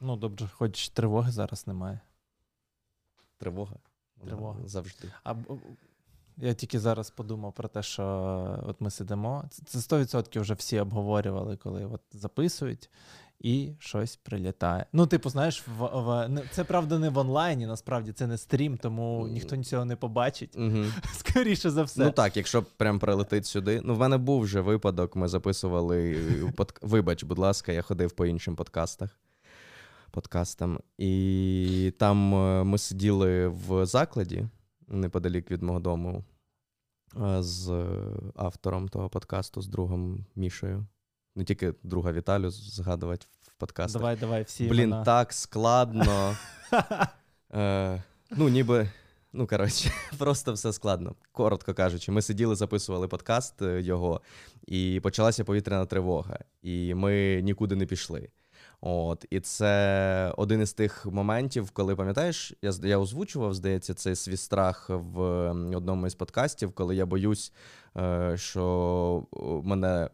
Ну, добре, хоч тривоги зараз немає. Тривога. Тривога. Завжди. А я тільки зараз подумав про те, що от ми сидимо. Це 100% вже всі обговорювали, коли от записують. І щось прилітає. Ну, типу, знаєш, в, в це правда не в онлайні, насправді це не стрім, тому ніхто нічого не побачить. Угу. Скоріше за все. Ну так, якщо прям прилетить сюди. Ну, в мене був вже випадок, ми записували. Под... Вибач, будь ласка, я ходив по іншим подкастах. Подкастам. І там е, ми сиділи в закладі неподалік від мого дому з автором того подкасту, з другом Мішою. Не тільки друга Віталю згадувати в подкастах. Давай, давай, всі. Блін, вона... так складно. е, Ну, ніби. Ну, коротше, просто все складно. Коротко кажучи, ми сиділи, записували подкаст е, його, і почалася повітряна тривога. І ми нікуди не пішли. От, І це один із тих моментів, коли пам'ятаєш, я я озвучував, здається, цей свій страх в одному із подкастів, коли я боюсь, е, що мене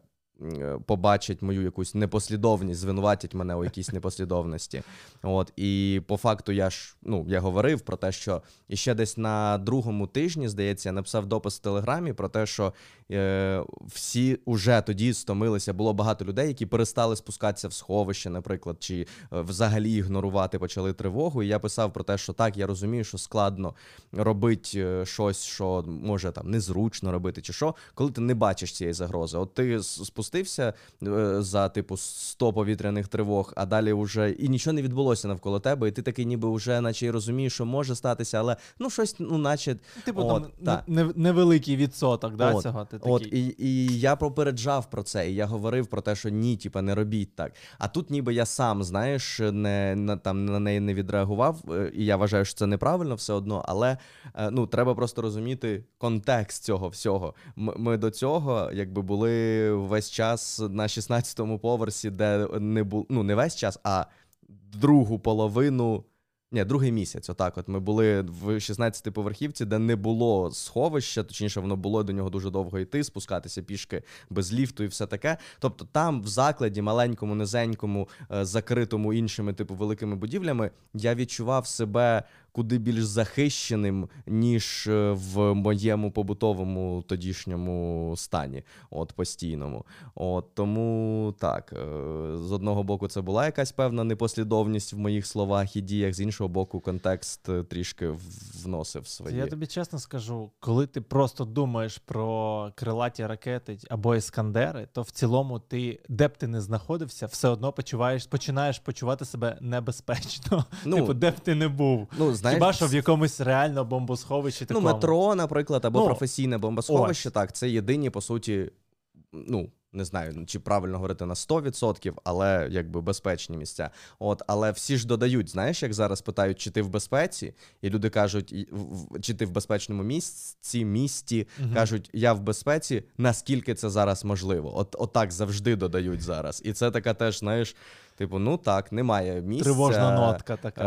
побачать мою якусь непослідовність, звинуватять мене у якійсь непослідовності. От І по факту я ж ну, я говорив про те, що і ще десь на другому тижні, здається, я написав допис в Телеграмі про те, що е, всі вже тоді стомилися. Було багато людей, які перестали спускатися в сховище, наприклад, чи е, взагалі ігнорувати почали тривогу. І я писав про те, що так, я розумію, що складно робити е, щось, що може там незручно робити, чи що, коли ти не бачиш цієї загрози. От ти спускаєшся спустився е, за типу 100 повітряних тривог, а далі вже і нічого не відбулося навколо тебе, і ти такий, ніби вже, наче й розумієш, що може статися, але ну щось, ну, наче. Типу, от, там та. невеликий відсоток да, от, цього. Ти От, і і я попереджав про це, і я говорив про те, що ні, типа, не робіть так. А тут, ніби я сам, знаєш, не на там на неї не відреагував, е, і я вважаю, що це неправильно все одно, але е, ну, треба просто розуміти контекст цього всього. Ми до цього, якби були весь час на 16-му поверсі, де не було ну не весь час, а другу половину. Ні, другий місяць. Отак, от ми були в 16-й поверхівці, де не було сховища, точніше, воно було до нього дуже довго йти, спускатися пішки без ліфту і все таке. Тобто, там в закладі, маленькому, низенькому, е, закритому іншими, типу, великими будівлями, я відчував себе куди більш захищеним, ніж е, в моєму побутовому тодішньому стані, от постійному. От Тому так, е, з одного боку, це була якась певна непослідовність в моїх словах і діях, з іншого боку, контекст е, трішки вносив свої. Я тобі чесно скажу, коли ти просто думаєш про крилаті ракети або іскандери, то в цілому ти, де б ти не знаходився, все одно почуваєш, починаєш почувати себе небезпечно. Ну, типу, де б ти не був. Ну, знаєш, Хіба що в якомусь реально бомбосховищі ну, такому. Ну, метро, наприклад, або ну, професійне бомбосховище, ось. так, це єдині, по суті, ну. Не знаю, чи правильно говорити на 100%, але якби безпечні місця. От, але всі ж додають, знаєш, як зараз питають, чи ти в безпеці, і люди кажуть, чи ти в безпечному місці, місті угу. кажуть, я в безпеці, наскільки це зараз можливо. От, Отак завжди додають зараз. І це така теж, знаєш. Типу, ну так, немає місця, Тривожна нотка така.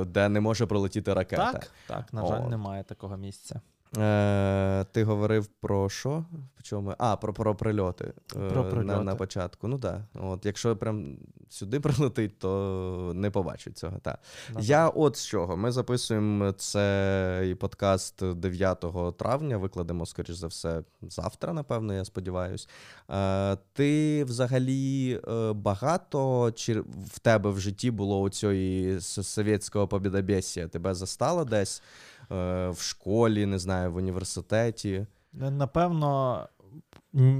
Е, де не може пролетіти ракета. Так, так, на жаль, О. немає такого місця. Е, Ти говорив про що? Чому? А, про про прильоти е, про прильоти. На на початку. Ну так. Да. От, Якщо прям сюди прилетить, то не побачить цього. Так. Я от з чого. Ми записуємо цей подкаст 9 травня, викладемо, скоріш за все, завтра, напевно, я сподіваюся. Е, Ти взагалі е, багато чи в тебе в житті було у цієї совєтського побідобєсія? Тебе застало десь? Е, в школі, не знаю, в університеті? Напевно,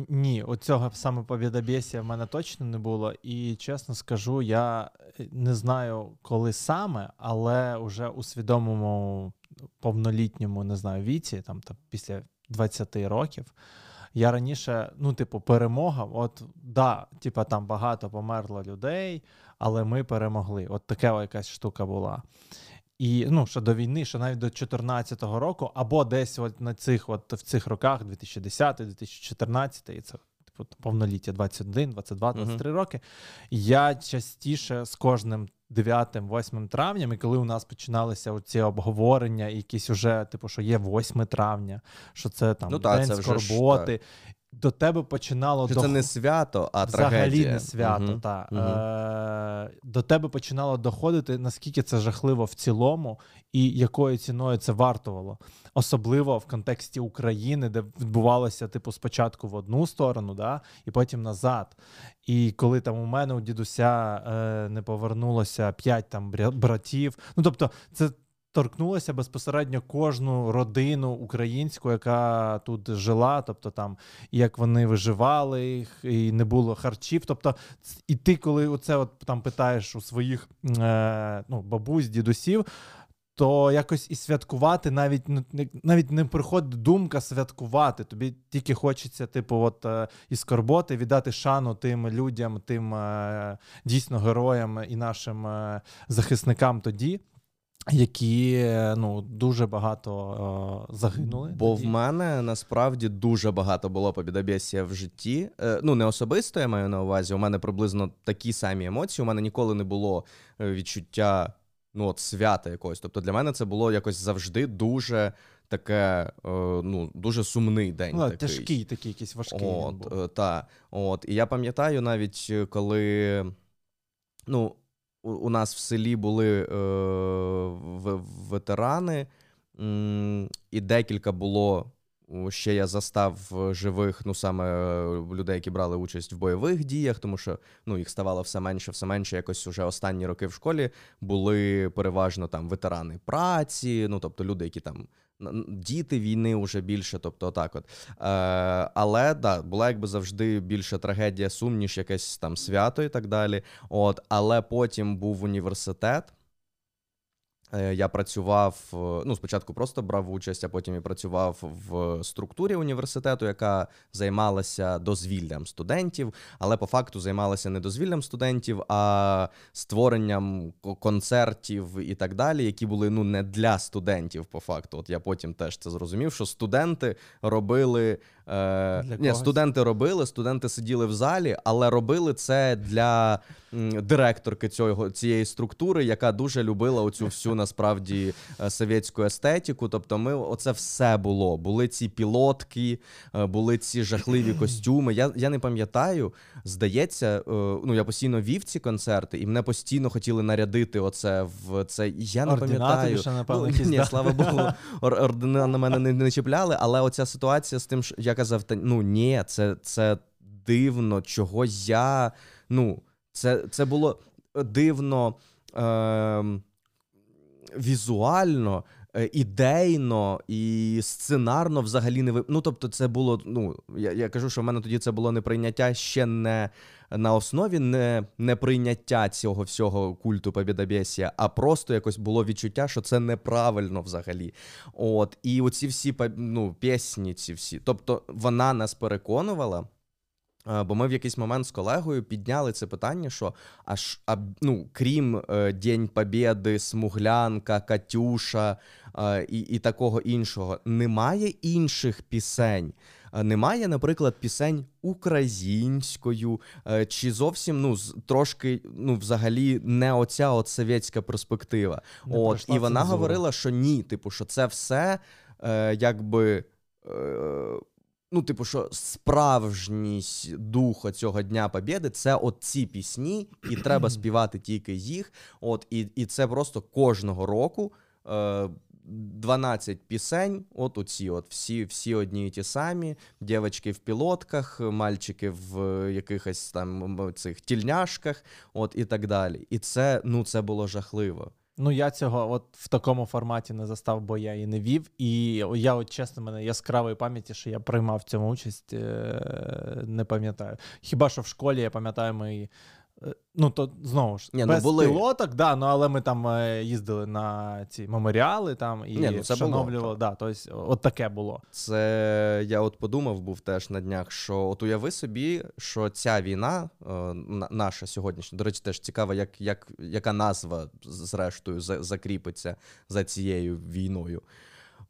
ні, оцього саме повідобєсія в мене точно не було. І чесно скажу, я не знаю, коли саме, але вже у свідомому повнолітньому не знаю, віці, там, там після 20 років. Я раніше, ну, типу, перемога. От да, типу, там багато померло людей, але ми перемогли. От така якась штука була. І ну, що до війни, що навіть до 2014 року, або десь от на цих от в цих роках, 2010-2014, і це типу повноліття 21, 22, 23 uh-huh. роки. Я частіше з кожним 9-8 травням, і коли у нас починалися ці обговорення, якісь уже, типу, що є 8 травня, що це там ну, день та, це скорботи. До тебе починало Що дох- це не свято, а взагалі трагедія. не свято. Мгм. Та. Мгм. Е, до тебе починало доходити, наскільки це жахливо в цілому, і якою ціною це вартувало. Особливо в контексті України, де відбувалося, типу, спочатку в одну сторону, да, і потім назад. І коли там у мене у дідуся е, не повернулося п'ять там братів. Ну тобто, це. Торкнулося безпосередньо кожну родину українську, яка тут жила, тобто там як вони виживали, і не було харчів. Тобто, і ти, коли оце от там питаєш у своїх е, ну, бабусь, дідусів, то якось і святкувати навіть навіть не приходить думка святкувати. Тобі тільки хочеться, типу, от е, і скорботи віддати шану тим людям, тим е, дійсно героям і нашим е, захисникам тоді. Які е, ну дуже багато е, загинули. Бо в мене насправді дуже багато було побідобєсія в житті. Е, ну, не особисто я маю на увазі. У мене приблизно такі самі емоції. У мене ніколи не було е, відчуття ну, от, свята якогось. Тобто для мене це було якось завжди дуже таке, е, ну, дуже сумний день. ну, такий. тяжкий такий, якийсь важкий. От, та, от. І я пам'ятаю навіть, коли ну, у, нас в селі були е, в, ветерани, і декілька було. Ще я застав е, живих, ну саме е, людей, які брали участь в бойових діях, тому що ну їх ставало все менше, все менше. Якось уже останні роки в школі були переважно там ветерани праці, ну тобто люди, які там діти війни вже більше, тобто отак от. Е, але да, була якби завжди більше трагедія, сум, ніж якесь там свято і так далі. От, але потім був університет. Е, Я працював, е, ну, спочатку просто брав участь, а потім і працював в структурі університету, яка займалася дозвіллям студентів, але по факту займалася не дозвіллям студентів, а створенням ко- концертів і так далі, які були ну не для студентів, по факту. От я потім теж це зрозумів, що студенти робили. Е, Для ні, студенти робили, студенти сиділи в залі, але робили це для директорки цього, цієї структури, яка дуже любила оцю всю насправді е, совєтську естетику. Тобто, ми оце все було. Були ці пілотки, е, були ці жахливі костюми. Я, я не пам'ятаю, здається, ну я постійно вів ці концерти, і мене постійно хотіли нарядити оце в це. Я не пам'ятаю. Ну, ні, слава Богу, ордена на мене не, не чіпляли, але оця ситуація з тим, що я казав, та ну ні, це, це дивно, чого я. Ну, це, це було дивно е, візуально. Е, Ідейно і сценарно взагалі не ви... Ну, тобто, це було. Ну, я, я кажу, що в мене тоді це було неприйняття ще не на основі не, не прийняття цього всього культу побєдобєсія, а просто якось було відчуття, що це неправильно взагалі. От, і оці всі ну, пісні, ці всі. Тобто вона нас переконувала. Е, Бо ми в якийсь момент з колегою підняли це питання, що аж а, ну, крім е, День Побєди, Смуглянка, Катюша е, і, і такого іншого, немає інших пісень. Немає, наприклад, пісень українською, чи зовсім ну, трошки ну, взагалі не оця от совєтська перспектива. Не От, і вона цензура. говорила, що ні, типу, що це все е, якби. Е, Ну, типу, що справжність духа цього Дня Побєди це от ці пісні, і треба співати тільки їх. От, і, і це просто кожного року. Е, 12 пісень, от оці, от всі, всі одні і ті самі. Дівчатки в пілотках, мальчики в е, якихось там цих тільняшках, от і так далі. І це, ну, це було жахливо. Ну, я цього от в такому форматі не застав, бо я і не вів. І я, от чесно, мене яскравої пам'яті, що я приймав в цьому участь, е, не пам'ятаю. Хіба що в школі я пам'ятаю мої. Е, Ну, то знову ж Ні, ну, без були. пілоток, да, ну але ми там е, їздили на ці меморіали там і Ні, ну, це було, вшановлювали. так. Да, тобто, от таке було. Це я от подумав був теж на днях, що от уяви собі, що ця війна, е, на- наша сьогоднішня, до речі, теж цікаво, як, як, яка назва зрештою закріпиться за цією війною.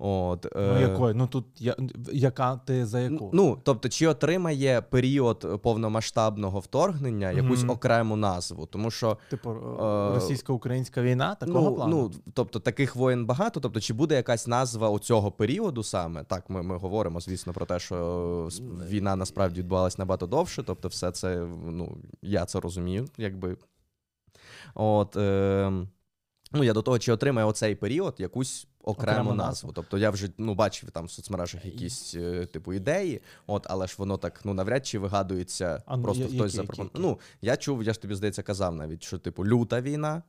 От, Ну, е, якої? Ну тут я, яка ти за яку? Ну, тобто, чи отримає період повномасштабного вторгнення якусь Мгм. окрему назву? Тому що Типу, е, російсько-українська війна такого ну, плану? ну, тобто таких воєн багато. Тобто, чи буде якась назва у цього періоду саме? Так, ми, ми говоримо, звісно, про те, що війна насправді відбувалась набагато довше. Тобто, все це, ну, я це розумію, якби. От. Е, ну, я до того, чи отримає оцей період якусь окрему, Окрему назву. назву. Тобто я вже ну, бачив там в соцмережах якісь е, типу ідеї, от, але ж воно так ну навряд чи вигадується. А, ну, просто я- хтось які, запропонував. Ну, я чув, я ж тобі здається, казав навіть, що типу люта війна.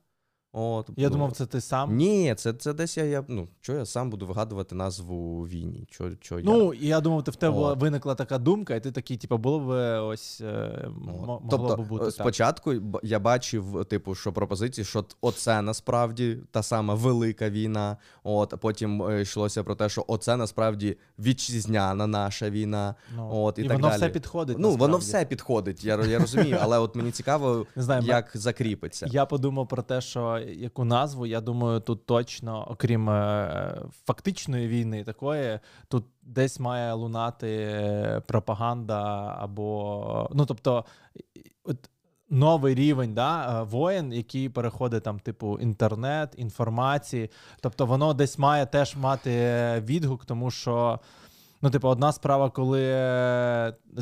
От, я ну, думав, це ти сам. Ні, це, це десь я, я. Ну, що я сам буду вигадувати назву війні? Чо, чо? Ну, і я думав, ти в тебе була- виникла така думка, і ти такий, типу, було б ось е, могло тобто, б бути е, так. спочатку б- я бачив, типу, що пропозиції, що оце насправді та сама велика війна. От, а потім е, йшлося про те, що оце насправді вітчизняна наша війна. Ну, От, і, і так воно далі. все підходить. Ну, воно все підходить, я, я розумію, але от мені цікаво, Не знаю, як закріпиться. Я подумав про те, що яку назву, я думаю, тут точно, окрім е, фактичної війни, такої, тут десь має лунати е, пропаганда або. Ну, тобто, от. Новий рівень да, е, воєн, який переходить там, типу, інтернет, інформації. Тобто, воно десь має теж мати відгук, тому що, ну, типу, одна справа, коли,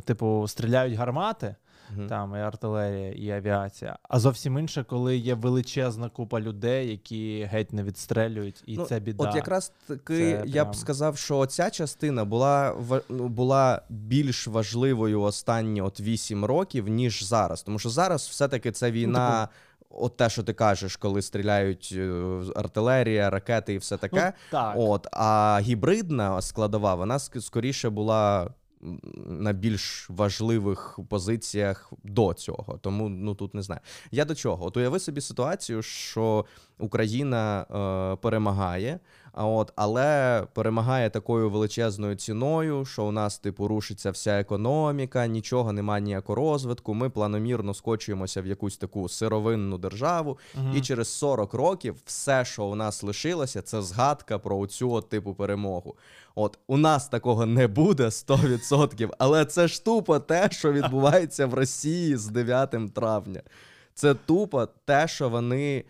типу, стріляють гармати, Там і артилерія, і авіація. А зовсім інше, коли є величезна купа людей, які геть не відстрелюють, і Ну, це біда. От якраз таки Це я прям- б сказав, що ця частина була ну, була більш важливою останні от 8 років, ніж зараз. Тому що зараз все-таки це війна. От те, що ти кажеш, коли стріляють е, артилерія, ракети і все Ну, таке. так. От, а гібридна складова, вона скоріше була на більш важливих позиціях до цього. Тому ну тут не знаю. Я до чого? От уяви собі ситуацію, що Україна е, перемагає, а от, але перемагає такою величезною ціною, що у нас, типу, рушиться вся економіка, нічого немає ніякого розвитку. Ми планомірно скочуємося в якусь таку сировинну державу, Мгм. і через 40 років все, що у нас лишилося, це згадка про цю от типу перемогу. От у нас такого не буде 100%, але це ж тупо те, що відбувається в Росії з 9 травня. Це тупо те, що вони.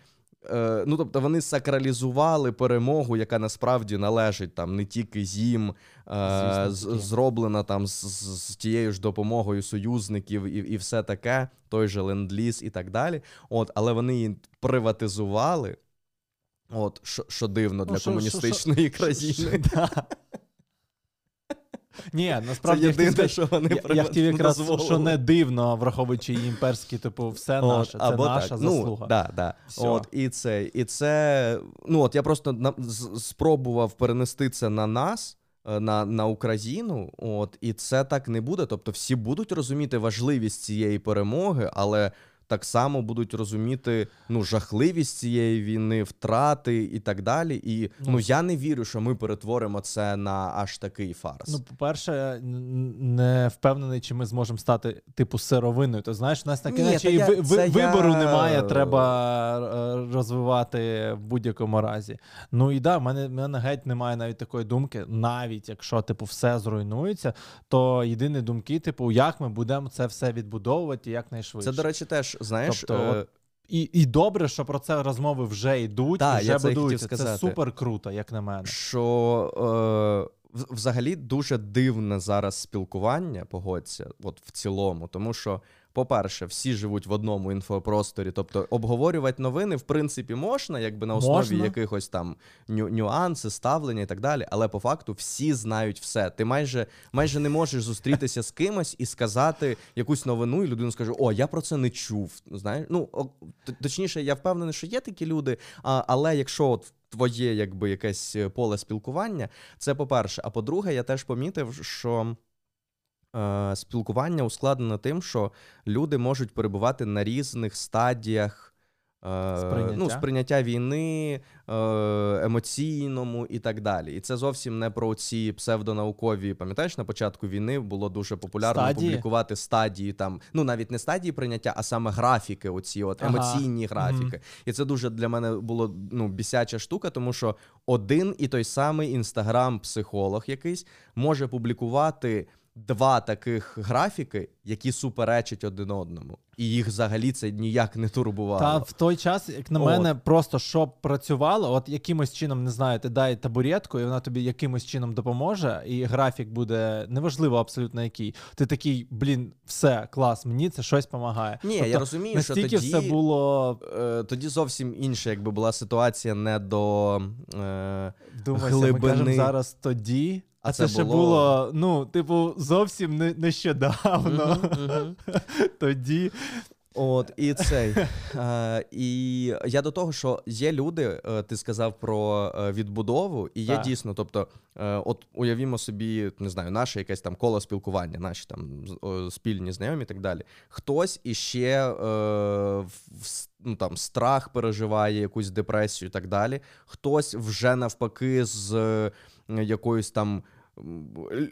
Е, ну, тобто вони сакралізували перемогу, яка насправді належить там не тільки їм, е, Звісно, з- зроблена там з, з, тією ж допомогою союзників і, і все таке, той же ленд-ліз і так далі. От, але вони її приватизували. От, що, що дивно для Ну, що- комуністичної Ш- країни. ш- да. Ні, насправді хотів єдине, що вони я, я хотів якраз, дозволили. що не дивно, враховуючи імперські, типу, все От, наше, це або наша так. заслуга. Ну, да, да. От, і це, і це, ну от я просто на, з- спробував перенести це на нас. е, На, на Україну, от і це так не буде. Тобто, всі будуть розуміти важливість цієї перемоги, але так само будуть розуміти ну жахливість цієї війни, втрати і так далі. І ну, Ну, я не вірю, що ми перетворимо це на аж такий фарс. Ну, по-перше, не впевнений, чи ми зможемо стати типу сировиною. То знаєш, у нас таке Ні, наче і я- ви- ви- вибору я- немає, треба е, розвивати в будь-якому разі. Ну і да, в мене, в мене геть немає навіть такої думки. Навіть якщо типу все зруйнується, то єдині думки, типу, як ми будемо це все відбудовувати якнайшвидше. це, до речі, теж знаєш. Тобто, е, І, і добре, що про це розмови вже йдуть, Да, вже я це. Це супер круто, як на мене. що е, взагалі дуже дивне зараз спілкування, погодься, от в цілому, тому що. По-перше, всі живуть в одному інфопросторі, тобто обговорювати новини, в принципі, можна, якби на основі Можна. якихось там ню- нюанси, ставлення і так далі. Але по факту всі знають все. Ти майже майже не можеш зустрітися з кимось і сказати якусь новину, і людина скаже: О, я про це не чув. Знаєш, ну точніше, я впевнений, що є такі люди. А, але якщо от твоє якби якесь е, поле спілкування, це по-перше. А по-друге, я теж помітив, що. Е, спілкування ускладнено тим, що люди можуть перебувати на різних стадіях Сприйняття. ну, сприйняття війни, е, емоційному і так далі. І це зовсім не про ці псевдонаукові, пам'ятаєш, на початку війни було дуже популярно Стадії? публікувати стадії там, ну навіть не стадії прийняття, а саме графіки, оці от Ага. емоційні графіки. І це дуже для мене було ну, бісяча штука, тому що один і той самий інстаграм-психолог якийсь може публікувати. Два таких графіки, які суперечать один одному, і їх взагалі це ніяк не турбувало. Та в той час, як на От. мене, просто щоб працювало, от якимось чином, не знаю, ти дай табуретку, і вона тобі якимось чином допоможе, і графік буде неважливо абсолютно який. Ти такий, блін, все, клас, мені це щось допомагає. Ні, я розумію, що тоді, все було. е, тоді зовсім інша, якби була ситуація не до е, Вдумайся, глибини. ми кажемо зараз тоді. А, це, це ще було- було, ну, типу, зовсім не, нещодавно. Тоді. От і цей. Е, і я до того, що є люди, е, ти сказав про е, відбудову, і є Так. дійсно, тобто, е, от уявімо собі, не знаю, наше якесь там коло спілкування, наші там спільні знайомі і так далі. Хтось іще е, ну, там, страх переживає, якусь депресію і так далі. Хтось вже навпаки з якоюсь там.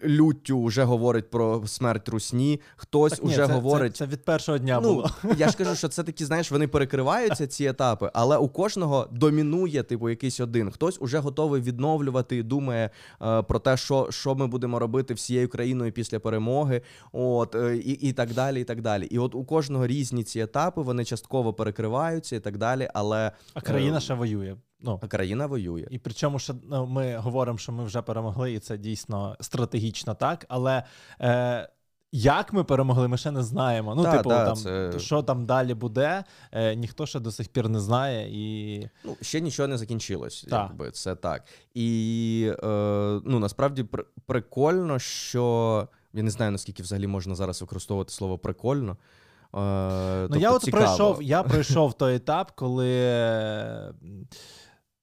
Люттю вже говорить про смерть русні, хтось Так, ні, уже це, говорить. Це, це від першого дня Ну, було. я ж кажу, що це такі, знаєш, вони перекриваються ці етапи, але у кожного домінує, типу, якийсь один. Хтось уже готовий відновлювати і думає е, про те, що, що ми будемо робити всією країною після перемоги, от е, і, і так далі. І так далі. І от у кожного різні ці етапи, вони частково перекриваються і так далі. Але А країна е, ще воює. Ну, країна воює. І причому, що ну, ми говоримо, що ми вже перемогли, і це дійсно стратегічно так. Але е, як ми перемогли, ми ще не знаємо. Ну, Та, типу, та, там, це- що там далі буде, е, ніхто ще до сих пір не знає. І Ну, ще нічого не закінчилось, Так. якби це так. І е, ну насправді пр- прикольно, що я не знаю, наскільки взагалі можна зараз використовувати слово прикольно. Е, ну, тобто я от цікаво. пройшов, я пройшов той етап, коли.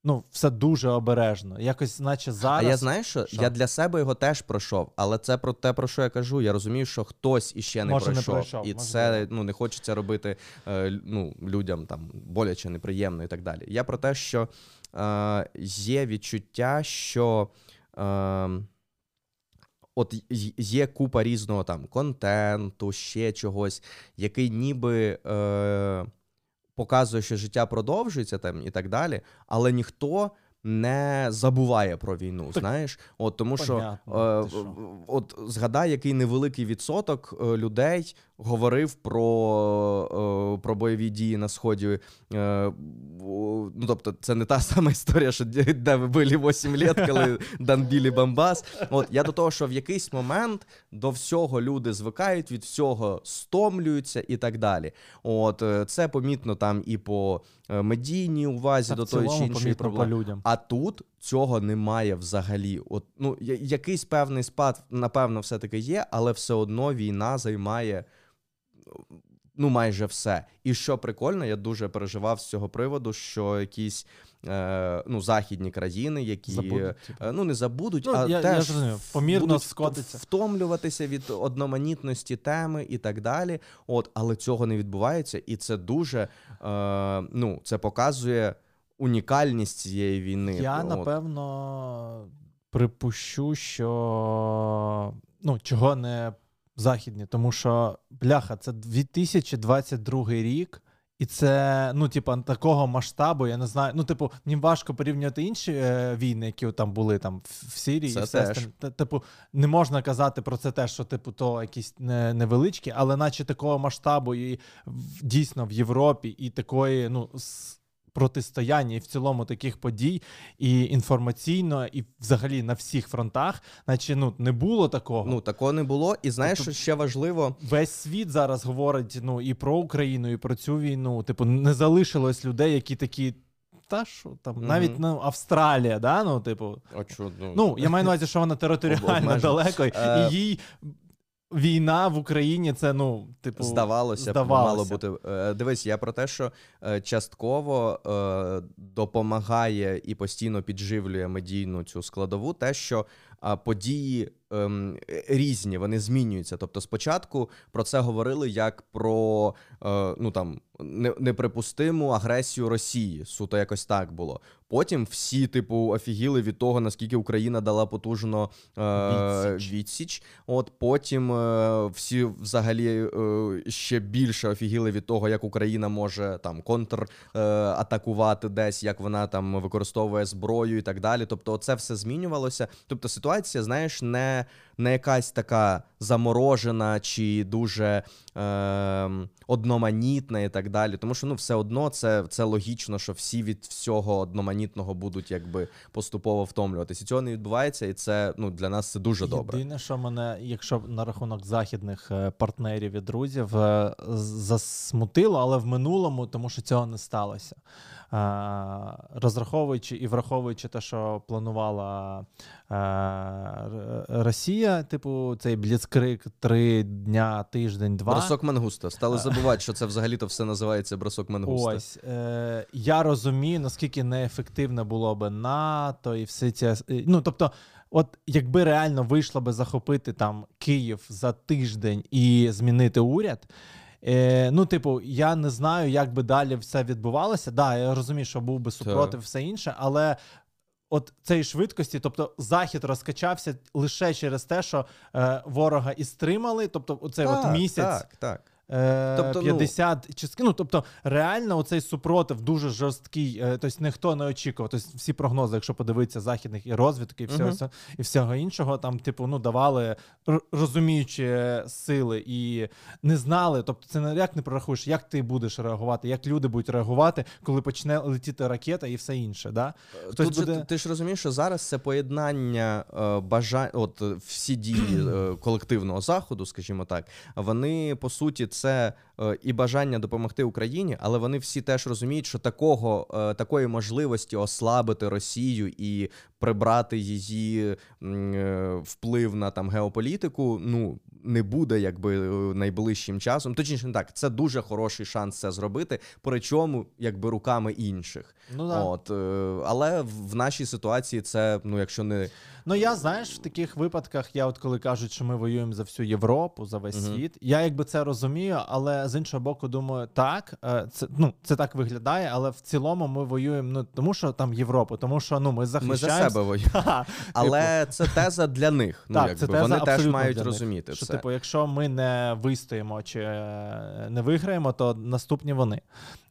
Ну, все дуже обережно. Якось, наче зараз. А я знаю, що, Що? я для себе його теж пройшов, але це про те, про що я кажу. Я розумію, що хтось іще не Може, не пройшов. пройшов, і можливо. це ну не хочеться робити е, ну, людям там боляче, неприємно і так далі. Я про те, що е, є відчуття, що. Е, От є купа різного там контенту, ще чогось, який ніби е, показує, що життя продовжується там і так далі, але ніхто не забуває про війну. Так, знаєш, от тому що, е, що. от згадай, який невеликий відсоток е, людей говорив про, е, про бойові дії на сході. Е, ну, тобто, це не та сама історія, що де ви були 8 літ, коли Данбілі Бамбас. От я до того, що в якийсь момент до всього люди звикають, від всього стомлюються і так далі. От е, це помітно там і по е, медійній увазі Та до тої чи іншої помітно по проблеми. людям. А тут цього немає взагалі. От ну якийсь певний спад, напевно, все-таки є, але все одно війна займає. Ну, майже все. І що прикольно, я дуже переживав з цього приводу, що якісь е, ну, західні країни, які Забудуть, типу. е, ну не забудуть, Ну, а я- я теж зрозумів. Помірно будуть скотиться. втомлюватися від одноманітності теми і так далі. От, але цього не відбувається, і це дуже е, ну, це показує унікальність цієї війни. Я От. напевно припущу, що ну, чого не західні, тому що бляха, це 2022 рік. І це, ну, типу, такого масштабу, я не знаю. Ну, типу, мені важко порівнювати інші е, війни, які там були там в, Сирії. Це і все Типу, не можна казати про це те, що типу то якісь не, невеличкі, але наче такого масштабу і дійсно в Європі, і такої, ну, с- протистояння, і в цілому таких подій, і інформаційно, і взагалі на всіх фронтах, наче ну не було такого. Ну, такого не було. І знаєш, Тобто- що ще важливо, Весь світ зараз говорить ну і про Україну, і про цю війну. Типу, не залишилось людей, які такі. Та що там, Мгм. навіть ну, Австралія, да? ну, типу, а чо, ну я маю на увазі, що вона територіально далеко, Е. і їй війна в Україні це, ну, типу, здавалося, здавалося. мало бути. Е, Дивись, я про те, що е, частково е, допомагає і постійно підживлює медійну цю складову, те, що події ем, різні, вони змінюються. Тобто, спочатку про це говорили як про е, ну там неприпустиму агресію Росії. Суто якось так було. Потім всі, типу, офігіли від того, наскільки Україна дала потужно е, відсіч. відсіч. От потім е, всі взагалі е, ще більше офігіли від того, як Україна може там контратакувати десь, як вона там використовує зброю і так далі. Тобто, це все змінювалося. Тобто, ситуація, знаєш, не не якась така заморожена чи дуже е, одноманітна і так далі. Тому що ну все одно це це логічно, що всі від всього одноманітного будуть якби поступово втомлюватися. Цього не відбувається, і це ну для нас це дуже добре. Єдине, що мене, якщо на рахунок західних е, партнерів і друзів, е, засмутило, але в минулому, тому що цього не сталося. Розраховуючи і враховуючи те, що планувала Росія, типу, цей бліцкрик три дня, тиждень, два. Бросок Мангуста. Стали забувати, що це взагалі-то все називається бросок Мангуста. Ось е, я розумію, наскільки неефективне було би НАТО і все ці. Ну тобто. От якби реально вийшло би захопити там Київ за тиждень і змінити уряд, Е, Ну, типу, я не знаю, як би далі все відбувалося. Да, я розумію, що був би супротив, все інше, але. От цієї швидкості, тобто захід розкачався лише через те, що е, ворога і стримали. Тобто, оцей так, от місяць так, так. Е, тобто, 50 ну... чи ну, тобто реально оцей супротив дуже жорсткий. Е, тобто ніхто не очікував. Тобто всі прогнози, якщо подивитися західних і розвідки, і всього uh-huh. і всього іншого, там, типу, ну давали розуміючи сили і не знали. Тобто, це не як не прорахуєш, як ти будеш реагувати, як люди будуть реагувати, коли почне летіти ракета і все інше. Да? Е, Хтось Тут буде... же, ти ж розумієш, що зараз це поєднання бажань, от всі дії колективного заходу, скажімо так, вони по суті це е, і бажання допомогти Україні, але вони всі теж розуміють, що такого е, такої можливості ослабити Росію і прибрати її е, вплив на там геополітику. Ну не буде якби найближчим часом. Точніше, не так це дуже хороший шанс це зробити, причому якби руками інших. Ну да. От але в нашій ситуації це ну, якщо не Ну я знаєш, в таких випадках, я от коли кажуть, що ми воюємо за всю Європу, за весь угу. світ, я якби це розумію, але з іншого боку, думаю, так, е, це ну це так виглядає, але в цілому ми воюємо ну тому, що там Європа, тому що ну ми захищаємо. Ми за себе воюємо. Але типу. це теза для них. Ну, так, якби. це теза Вони теж мають розуміти. Що, це. Типу, якщо ми не вистоїмо чи е, не виграємо, то наступні вони.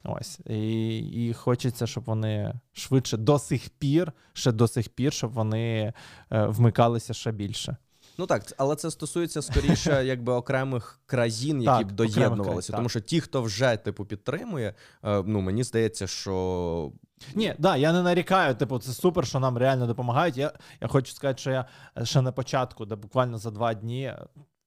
Ось і і хочеться, щоб вони швидше до сих пір, ще до сих пір, щоб вони е, вмикалися ще більше. Ну так, але це стосується скоріше якби окремих країн, які так, б доєднувалися. Тому що ті, хто вже типу підтримує, е, ну мені здається, що. Ні, да, я не нарікаю. Типу, це супер, що нам реально допомагають. Я я хочу сказати, що я ще на початку, де буквально за два дні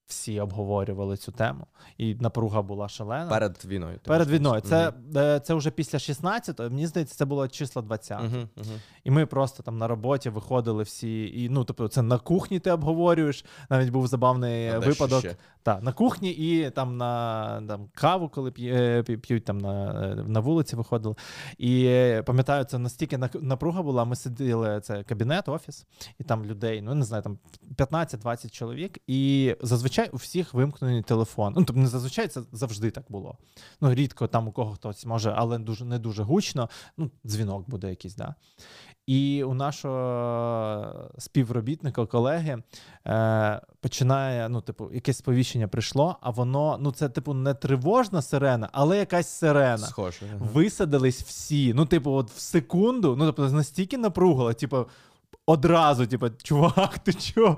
всі обговорювали цю тему, і напруга була шалена. Перед війною. Перед війною. Це угу. це вже після 16-го, мені здається, це було число 20 угу, угу. І ми просто там на роботі виходили всі. І ну, тобто, це на кухні ти обговорюєш. Навіть був забавний а випадок. Так, на кухні і там на там, каву, коли е, п'ють там на на вулиці, виходили. І пам'ятаю, це настільки напруга була. Ми сиділи, це кабінет, офіс, і там людей, ну не знаю, там 15-20 чоловік. І зазвичай у всіх вимкнений телефон. Ну, тобто не зазвичай це завжди так було. Ну, рідко там у кого хтось може, але дуже не дуже гучно. Ну, дзвінок буде якийсь, да. І у нашого співробітника, колеги, е, починає, ну, типу, якесь сповіщення прийшло, а воно, ну, це, типу, не тривожна сирена, але якась сирена. Схоже. Висадились всі. Ну, типу, от в секунду, ну, тобто, настільки напругало, типу, одразу, типу, чувак, ти чого?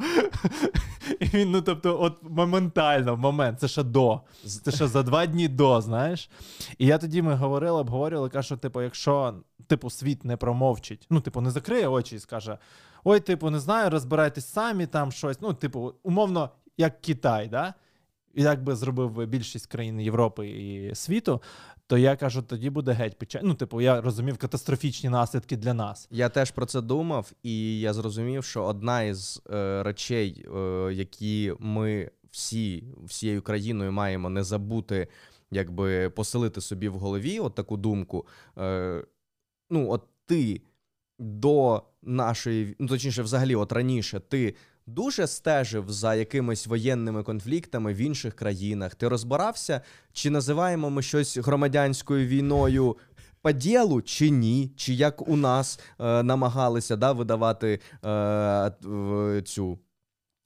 І він, ну тобто, от моментально, в момент, це ще до. Це ще за два дні до, знаєш. І я тоді ми говорили, обговорювали, кажу, типу, якщо типу, світ не промовчить, ну, типу, не закриє очі і скаже: Ой, типу, не знаю, розбирайтесь самі там щось. Ну, типу, умовно, як Китай, да? як би зробив більшість країн Європи і світу, то я кажу, тоді буде геть печально. Ну, типу, я розумів катастрофічні наслідки для нас. Я теж про це думав, і я зрозумів, що одна із е, речей, е, які ми всі всією країною маємо не забути, якби поселити собі в голові от таку думку. Е, Ну, от ти до нашої, ну точніше, взагалі, от раніше, ти дуже стежив за якимись воєнними конфліктами в інших країнах? Ти розбирався, чи називаємо ми щось громадянською війною? По ділу чи ні, чи як у нас е, намагалися да, видавати е, цю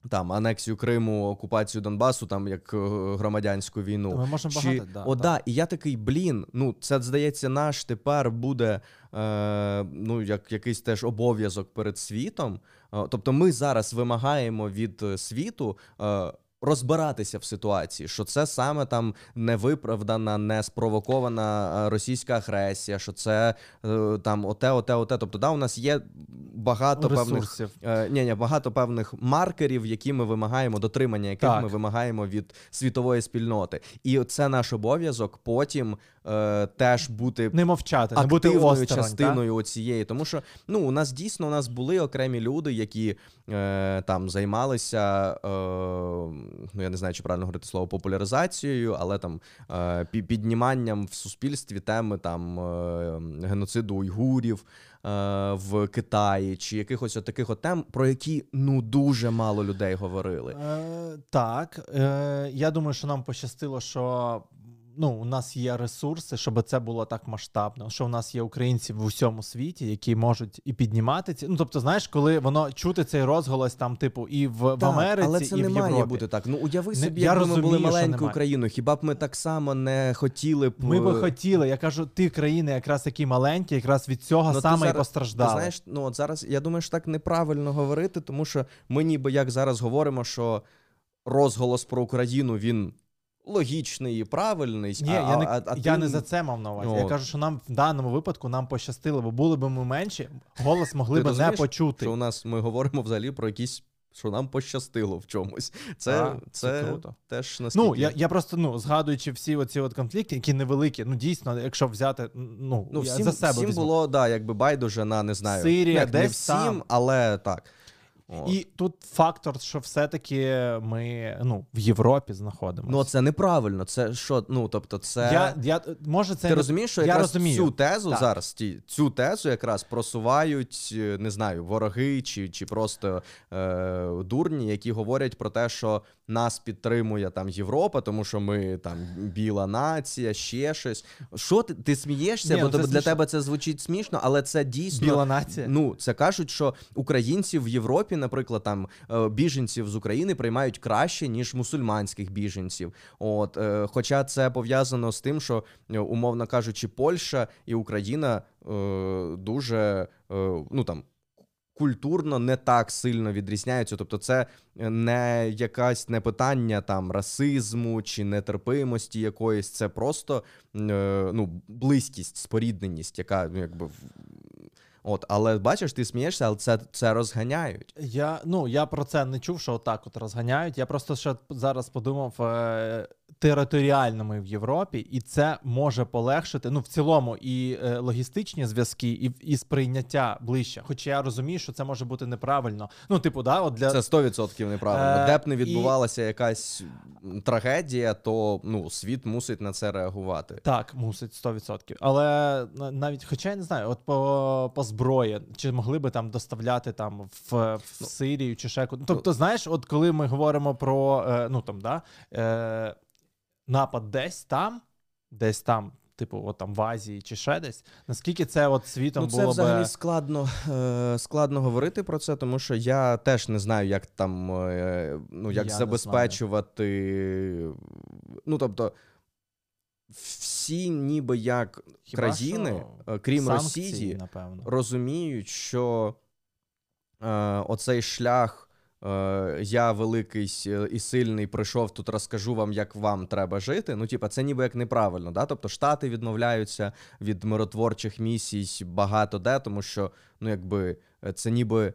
там анексію Криму, окупацію Донбасу, там як е, громадянську війну. Ми можемо Чи... багато, да, О, да. І я такий, блін, ну це здається, наш тепер буде е, ну, як якийсь теж обов'язок перед світом. Е, тобто, ми зараз вимагаємо від е, світу. Е, Розбиратися в ситуації, що це саме там невиправдана, не спровокована е, російська агресія, що це е, там оте, оте, оте. Тобто, да, у нас є багато Ресурсів. певних е, ні, ні, багато певних маркерів, які ми вимагаємо, дотримання яких Так. ми вимагаємо від світової спільноти. І це наш обов'язок потім е, теж бути Не мовчати, не бути осторонь. частиною оцієї. Тому що ну, у нас дійсно у нас були окремі люди, які е, там займалися, е, ну я не знаю, чи правильно говорити слово популяризацією, але там е, підніманням в суспільстві теми там е, геноциду уйгурів. е, В Китаї чи якихось от таких от тем, про які ну дуже мало людей говорили. Е, так, е, я думаю, що нам пощастило, що ну, у нас є ресурси, щоб це було так масштабно. Що у нас є українці в усьому світі, які можуть і піднімати ці. Ну тобто, знаєш, коли воно чути цей розголос там, типу, і в, в Америці, але це і не в має Європі. бути так. Ну уяви Не- собі, я якби ми були маленькою країною. Хіба б ми так само не хотіли б Ми би е, хотіли. Я кажу, ті країни, якраз які маленькі, якраз від цього Ну, ти саме і постраждали. Ти знаєш, ну от зараз я думаю, що так неправильно говорити, тому що ми ніби як зараз говоримо, що розголос про Україну він логічний і правильний. Ні, а, я не, а, а я ти- не за це мав на увазі. Ну, я кажу, що нам в даному випадку нам пощастило, бо були б ми менші, голос могли б не почути. Що у нас ми говоримо взагалі про якісь. Що нам пощастило в чомусь. Це, Так, це, це круто. теж наскільки... Ну, я, я просто ну, згадуючи всі оці от конфлікти, які невеликі, ну дійсно, якщо взяти, ну, Ну, я всім, за себе всім візьму. було, да, якби байдуже на не знаю. Сирія, ну, як, не десь всім, там. але так. От. І тут фактор, що все-таки ми ну, в Європі знаходимося. Ну, це неправильно. Це що, ну, тобто, це. я, я, може, це Ти не- розумієш, що я якраз розумію. цю тезу Так. зараз, ті, цю тезу якраз просувають, не знаю, вороги чи, чи просто е, дурні, які говорять про те, що нас підтримує там Європа, тому що ми там біла нація, ще щось. Що ти, ти смієшся? Ні, Бо ну, для смішно. тебе це звучить смішно, але це дійсно. біла нація. Ну, це кажуть, що українці в Європі, наприклад, там е, біженців з України приймають краще, ніж мусульманських біженців. От, е, хоча це пов'язано з тим, що, е, умовно кажучи, Польща і Україна дуже ну там. Культурно не так сильно відрізняються, тобто це не якась не питання там расизму чи нетерпимості якоїсь, це просто ну, близькість, спорідненість, яка ну, якби От, але бачиш, ти смієшся, але це, це розганяють. Я, ну, я про це не чув, що отак от розганяють. Я просто ще зараз подумав е, територіально ми в Європі, і це може полегшити ну, в цілому і е, логістичні зв'язки, і, і сприйняття ближче. Хоча я розумію, що це може бути неправильно. Ну, типу, да, от для Це 100% неправильно. Е, Де б не і- відбувалася якась трагедія, то ну, світ мусить на це реагувати. Так, мусить 100%. Але навіть, хоча я не знаю, от по, по зброї, чи могли би там доставляти там в, в Ну, Сирію чи ще куди. Тобто, знаєш, от коли ми говоримо про е, ну там, да, е, напад десь там, десь там, типу, от там в Азії чи ще десь, наскільки це от світом Ну, це було взагалі би. складно, е, складно говорити про це, тому що я теж не знаю, як там е, ну, як Я забезпечувати. Ну, тобто, всі, ніби як Хіба країни, що е, крім санкції, Росії, напевно. розуміють, що е, оцей шлях. Е, Я великий і сильний прийшов тут, розкажу вам, як вам треба жити. Ну, типа, це ніби як неправильно. Да? Тобто Штати відмовляються від миротворчих місій багато де, тому що ну, якби е, це ніби.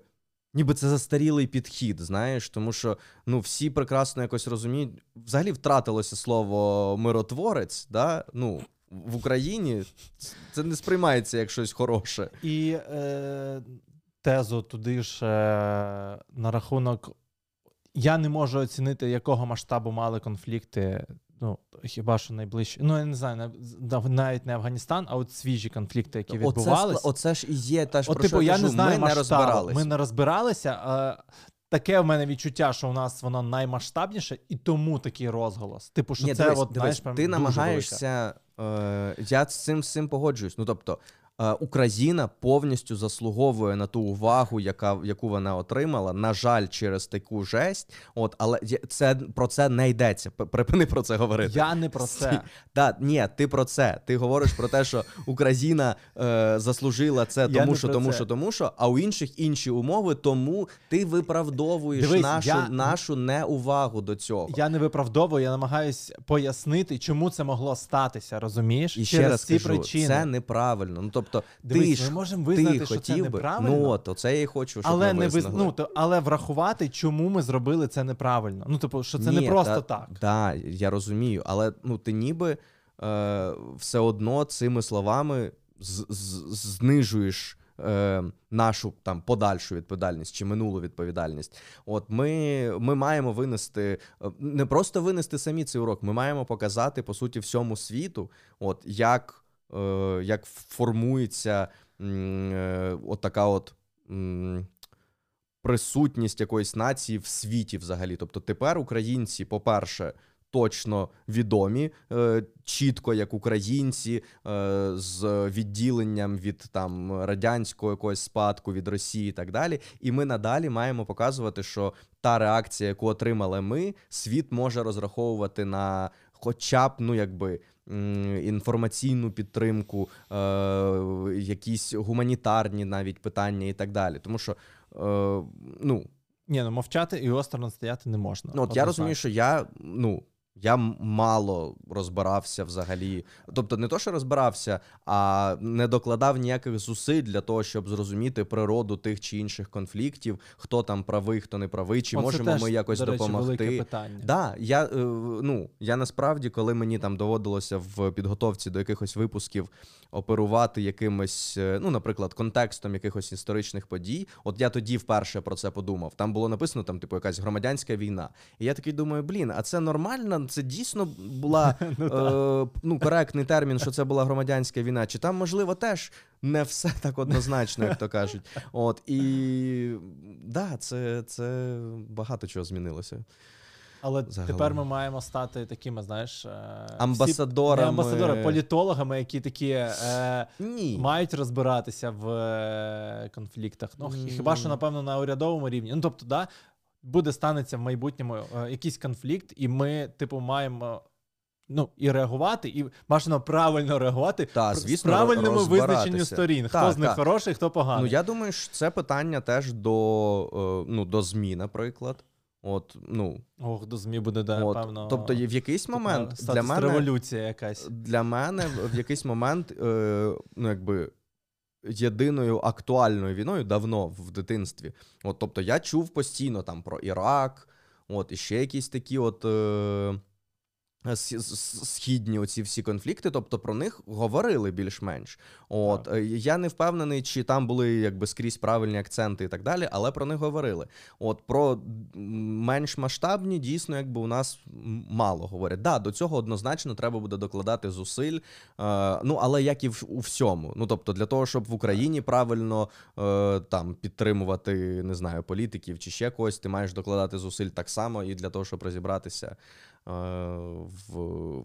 Ніби це застарілий підхід, знаєш, тому що ну всі прекрасно якось розуміють. Взагалі втратилося слово миротворець, да? ну, в Україні це не сприймається як щось хороше. І е, тезу туди ж е, на рахунок. Я не можу оцінити, якого масштабу мали конфлікти. Ну, хіба що найближче. Ну, я не знаю, навіть не Афганістан, а от свіжі конфлікти, які відбувалися. скла- оце ж і є, та ж От, про типу, що я кажу, не знаю ми не розбиралися. Ми не розбиралися. А таке в мене відчуття, що у нас воно наймасштабніше, і тому такий розголос. Типу, що Ні, це дивись, от, дивись, знаєш, ти намагаєшся. Е, я з цим з цим погоджуюсь. Ну тобто, Україна повністю заслуговує на ту увагу, яка яку вона отримала. На жаль, через таку жесть. От, але це про це не йдеться. Припини про це говорити. Я не про це. Так, ні, ти про це. Ти говориш про те, що Україна е, заслужила це тому, що, тому, це. що, тому, що, а у інших інші умови, тому ти виправдовуєш Дивись, нашу, я- нашу неувагу до цього. Я не виправдовую, я намагаюсь пояснити, чому це могло статися, розумієш? І ще Через раз ці кажу, причини. це неправильно. Ну тобто, Дивись, ти ми ж можемо ти визнати, що це хотів би. неправильно. Ну от, оце я і хочу, щоб але ми не виз... визнали. ну, то, але врахувати, чому ми зробили це неправильно. Ну, типу, що це Ні, не просто та, так. Да, я розумію, але ну ти ніби е, все одно цими словами з- з- знижуєш. Е, нашу там подальшу відповідальність чи минулу відповідальність. От ми, ми маємо винести е, не просто винести самі цей урок, ми маємо показати по суті всьому світу, от як, як формується е, от така от. присутність якоїсь нації в світі взагалі. Тобто тепер українці, по-перше, точно відомі е, чітко як українці е, з відділенням від там радянського якогось спадку від Росії і так далі. І ми надалі маємо показувати, що та реакція, яку отримали ми, світ може розраховувати на хоча б ну якби. Інформаційну підтримку, е, якісь гуманітарні навіть питання і так далі. Тому що е, ну, Ні, ну мовчати і осторонь стояти не можна. Ну, от я розумію, що я ну. Я мало розбирався взагалі. Тобто, не то, що розбирався, а не докладав ніяких зусиль для того, щоб зрозуміти природу тих чи інших конфліктів, хто там правий, хто не правий, чи Оце можемо теж, ми якось до речі, допомогти. питання. Да, я, е, ну, я насправді, коли мені там доводилося в підготовці до якихось випусків оперувати якимось, е, ну, наприклад, контекстом якихось історичних подій, от я тоді вперше про це подумав. Там було написано, там, типу, якась громадянська війна. І я такий думаю, блін, а це Це дійсно була е, ну, коректний термін, що це була громадянська війна. Чи там, можливо, теж не все так однозначно, як то кажуть. От і да, це, це багато чого змінилося. Але Загалом. тепер ми маємо стати такими, знаєш, е, всі- Амбасадорами. не амбасадори, політологами, які такі е, Ні. мають розбиратися в е, конфліктах. Ну, хі- хіба що, напевно, на урядовому рівні. Ну, тобто, да, буде станеться в майбутньому е, якийсь конфлікт, і ми, типу, маємо. Ну, і реагувати, і бажано правильно реагувати Та, звісно, з правильному визначенню сторін. Хто Так, з них так. хороший, хто поганий. Ну, я думаю, що це питання теж до, е, ну, до ЗМІ, наприклад. От, ну, Ох, до ЗМІ буде, да, от, певно. тобто, в якийсь момент для мене, революція якась. для мене в- в якийсь момент, е, ну, якби. Єдиною актуальною війною давно в дитинстві. От, тобто я чув постійно там про Ірак, от, і ще якісь такі от е, східні оці всі конфлікти, тобто про них говорили більш-менш. От, Так. е, я не впевнений, чи там були якби скрізь правильні акценти і так далі, але про них говорили. От про менш масштабні дійсно, якби у нас мало говорять. Да, до цього однозначно треба буде докладати зусиль. Е, ну, але як і в, у всьому. Ну, тобто, для того, щоб в Україні правильно е, там підтримувати, не знаю, політиків чи ще когось, ти маєш докладати зусиль так само, і для того, щоб розібратися е, в,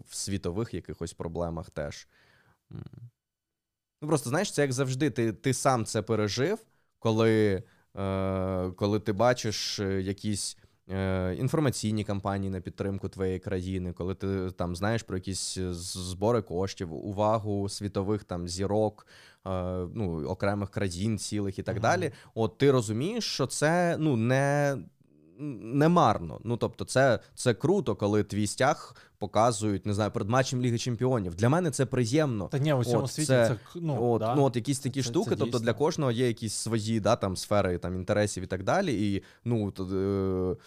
в світових якихось проблемах теж. Ну, просто знаєш, це як завжди, ти, ти сам це пережив, коли, е, коли ти бачиш е, якісь. е, Інформаційні кампанії на підтримку твоєї країни, коли ти там знаєш про якісь е, збори коштів, увагу світових там зірок, е, ну, окремих країн цілих і так Мгм. далі. От ти розумієш, що це ну не, не марно. Ну тобто, це, це круто, коли твій стяг показують, не знаю, перед матчем Ліги Чемпіонів. Для мене це приємно. Та ні, у цьому От світі це- це, ну, от, да. ну, от якісь такі Це- штуки, це тобто для кожного є якісь свої да, там, сфери там, інтересів і так далі. І ну, то,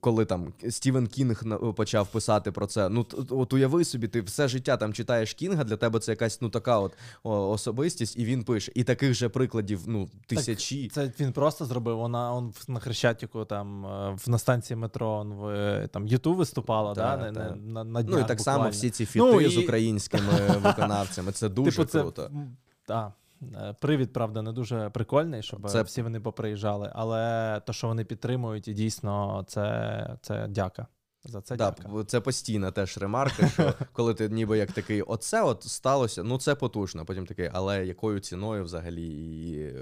коли там Стівен Кінг почав писати про це, ну от уяви собі, ти все життя там читаєш Кінга, для тебе це якась ну така от особистість, і він пише. І таких же прикладів ну, тисячі. Це він просто зробив. Вона он на Хрещатику, там е, в на станції метро он в е, там Юту виступала, Та, да, на, та. на, на, на Ну і днях так само всі ці фіти Ну, і- з українськими виконавцями. Це дуже типу, круто. м, Да. Е, привід, правда, не дуже прикольний, щоб Це- всі вони поприїжджали, але то, що вони підтримують, і дійсно це, це дяка. За це Да, дяка. це постійна теж ремарка, що коли ти ніби як такий, оце от сталося, ну це потужно. Потім такий, але якою ціною взагалі і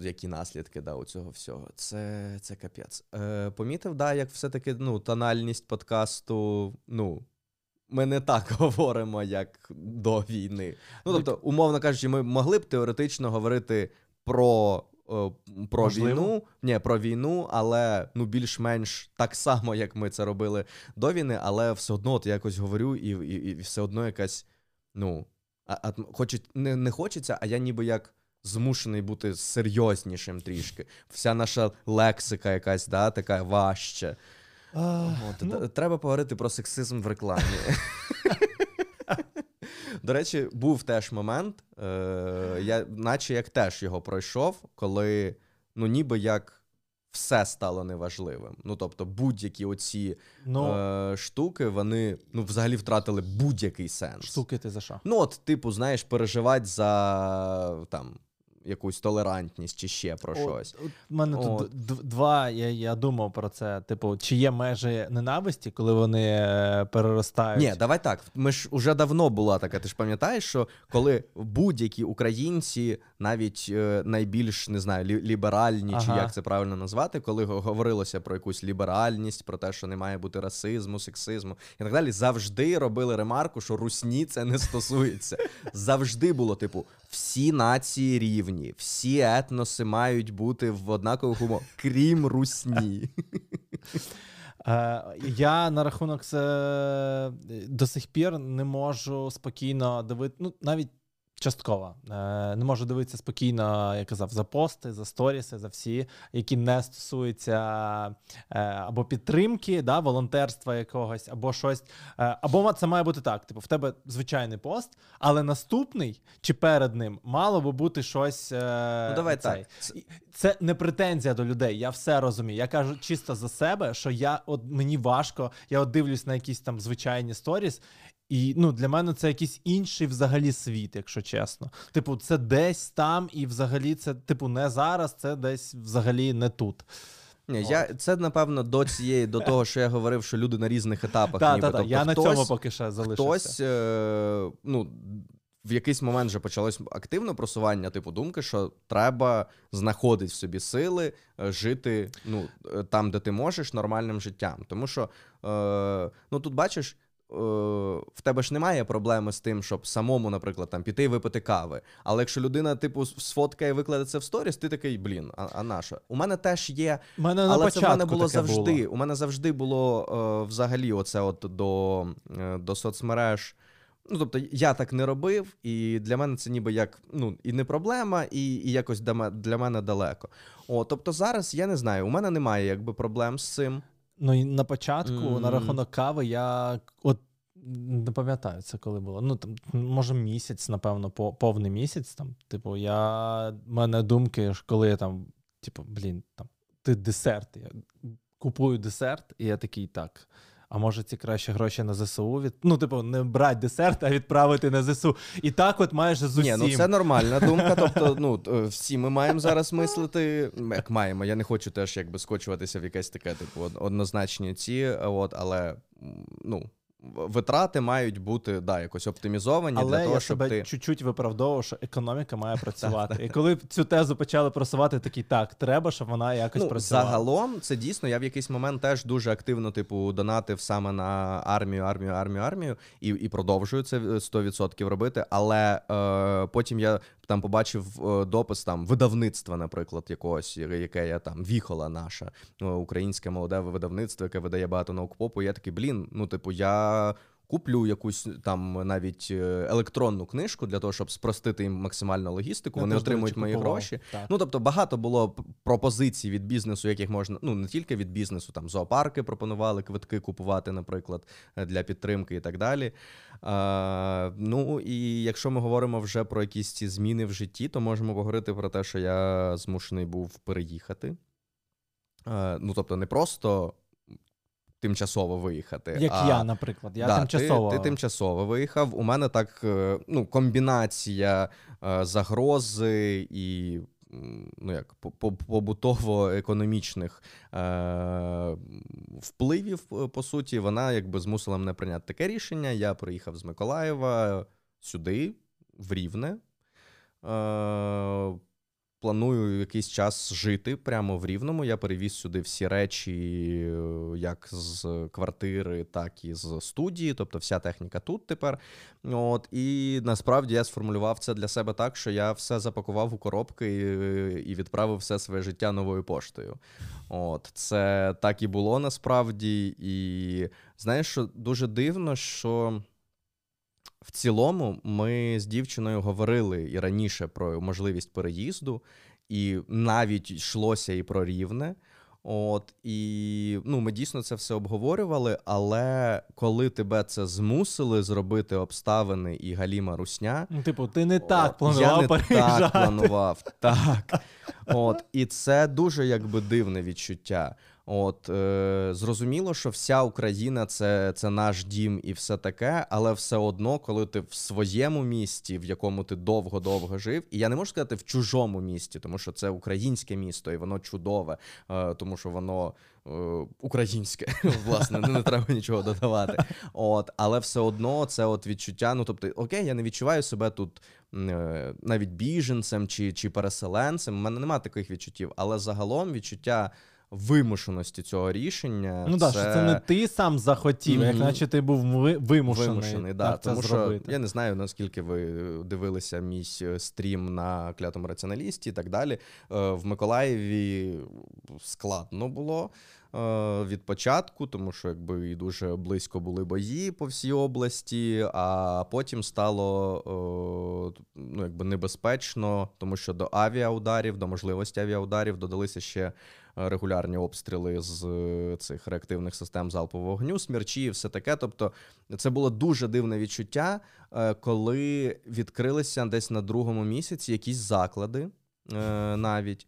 які наслідки да, у цього всього? Це, це капець. Е, помітив, да, як все-таки ну, тональність подкасту, ну. Ми не так говоримо, як до війни. Ну, тобто, умовно кажучи, ми могли б теоретично говорити про, е, про Можливо. війну, ні, про війну, але ну більш-менш так само, як ми це робили до війни, але все одно от я якось говорю, і, і, і все одно якась, ну, а, а, хоче, не, не хочеться, а я ніби як змушений бути серйознішим трішки. Вся наша лексика якась, да, така важча. А, От, ну, Треба поговорити про сексизм в рекламі. До речі, був теж момент, е, я, наче як теж його пройшов, коли ну ніби як все стало неважливим. Ну тобто, будь-які оці ну е, штуки, вони ну, взагалі втратили будь-який сенс. штуки ти за що? Ну, от, типу, знаєш, переживати за там якусь толерантність чи ще про щось. От, от мене От. тут два. Я, я думав про це. Типу, чи є межі ненависті, коли вони е, переростають? Ні, давай так. Ми ж уже давно була така. Ти ж пам'ятаєш, що коли будь-які українці, навіть е, найбільш не знаю, лі- ліберальні, чи як це правильно назвати, коли говорилося про якусь ліберальність, про те, що не має бути расизму, сексизму і так далі, завжди робили ремарку, що русні це не стосується. Завжди було, типу, всі нації рівні, всі етноси мають бути в однакових умовах, крім русні. Е, я на рахунок це до сих пір не можу спокійно дивити, ну навіть частково. Е, не можу дивитися спокійно, я казав, за пости, за сторіси, за всі, які не стосуються е, або підтримки, да, волонтерства якогось, або щось. Е, або це має бути так: типу, в тебе звичайний пост, але наступний чи перед ним мало би бути щось. Ну, давай цей. так. Це не претензія до людей, я все розумію. Я кажу чисто за себе, що я от мені важко, я от дивлюсь на якісь там звичайні сторіс, і ну для мене це якийсь інший взагалі світ, якщо чесно. Типу, це десь там, і взагалі це, типу, не зараз, це десь взагалі не тут. Ні, я це напевно до цієї, до того, що я говорив, що люди на різних етапах. Так, ніби. так, так. Тобто Я на цьому поки що залишився. хтось, е, ну. В якийсь момент вже почалось активне просування, типу думки, що треба знаходити в собі сили е, жити ну, е, там, де ти можеш, нормальним життям. Тому що е, ну тут бачиш, в тебе ж немає проблеми з тим, щоб самому, наприклад, там піти і випити кави. Але якщо людина, типу, сфоткає і викладе це в сторіс, ти такий, блін, а, а на що? У мене теж є мене на але це в мене було завжди. Було. У мене завжди було е, взагалі оце от до, е, до соцмереж. Ну, тобто, я так не робив, і для мене це ніби як ну, і не проблема, і, і якось для мене далеко. О, тобто зараз я не знаю, у мене немає якби проблем з цим. Ну і на початку, Мгм. на рахунок кави, я от не пам'ятаю це, коли було. Ну там може місяць, напевно, по повний місяць. Там, типу, я в мене думки, коли я там, типу, блін, там ти десерт. Я купую десерт, і я такий так. А може ці краще гроші на ЗСУ від. Ну, типу, не брати десерт, а відправити на ЗСУ. І так, от майже з Ні, ну це нормальна думка. Тобто, ну е, всі ми маємо зараз мислити. Як маємо, я не хочу теж якби скочуватися в якесь таке, типу, однозначні ці, от, але ну. Витрати мають бути да, якось оптимізовані Але для того, я щоб себе ти. чуть-чуть виправдовував, що економіка має працювати. І коли цю тезу почали просувати, такий так, треба, щоб вона якось Ну, працювала. загалом, це дійсно. Я в якийсь момент теж дуже активно, типу, донатив саме на армію, армію, армію, армію, і, і продовжую це е, 100% робити. Але е, потім я там побачив е, допис там видавництва, наприклад, якогось, яке я там віхола наша е, українське молоде видавництво, яке видає багато наук-попу. Я такий, блін, ну, типу, я. Куплю якусь там навіть е, електронну книжку для того, щоб спростити їм максимально логістику. Я Вони отримують мої купував. гроші. Так. Ну тобто багато було пропозицій від бізнесу, яких можна, ну не тільки від бізнесу, там зоопарки пропонували квитки купувати, наприклад, е, для підтримки і так далі. А, ну і якщо ми говоримо вже про якісь ці зміни в житті, то можемо поговорити про те, що я змушений був переїхати. Е, ну тобто, не просто тимчасово виїхати. Як а, я, наприклад. Я да, тимчасово. Ти, ти тимчасово виїхав. У мене так е, ну, комбінація е, загрози і. Ну, як побутово-економічних е, впливів, е, по суті, вона якби змусила мене прийняти таке рішення. Я приїхав з Миколаєва сюди, в Рівне. Е, Планую якийсь час жити прямо в Рівному. Я перевіз сюди всі речі, е, як з квартири, так і з студії. Тобто вся техніка тут тепер. От І насправді я сформулював це для себе так, що я все запакував у коробки і, і відправив все своє життя новою поштою. От Це так і було насправді. І знаєш, що дуже дивно, що. В цілому, ми з дівчиною говорили і раніше про можливість переїзду, і навіть йшлося і про рівне. От і ну, ми дійсно це все обговорювали. Але коли тебе це змусили зробити обставини і Галіма Русня, ну, типу, ти не так планував я не переїжджати. так планував. Так. От, і це дуже якби дивне відчуття. От е, зрозуміло, що вся Україна це це наш дім і все таке, але все одно, коли ти в своєму місті, в якому ти довго-довго жив, і я не можу сказати в чужому місті, тому що це українське місто, і воно чудове, е, тому що воно е, українське, власне, не, не треба нічого додавати. От, але все одно це от відчуття. Ну тобто, окей, я не відчуваю себе тут. Е, навіть біженцем чи чи переселенцем, у мене немає таких відчуттів, але загалом відчуття вимушеності цього рішення. Ну так, це... що це не ти сам захотів, mm-hmm. як наче ти був вимушений. Вимушений, да, так, тому що я не знаю, наскільки ви дивилися мій е, стрім на клятому раціоналісті і так далі. Е, в Миколаєві складно було. Е, від початку, тому що якби і дуже близько були бої по всій області, а потім стало ну, якби небезпечно, тому що до авіаударів, до можливості авіаударів додалися ще регулярні обстріли з е, цих реактивних систем залпового вогню, смерчі, і все таке. Тобто, це було дуже дивне відчуття, е, коли відкрилися десь на другому місяці якісь заклади е, навіть,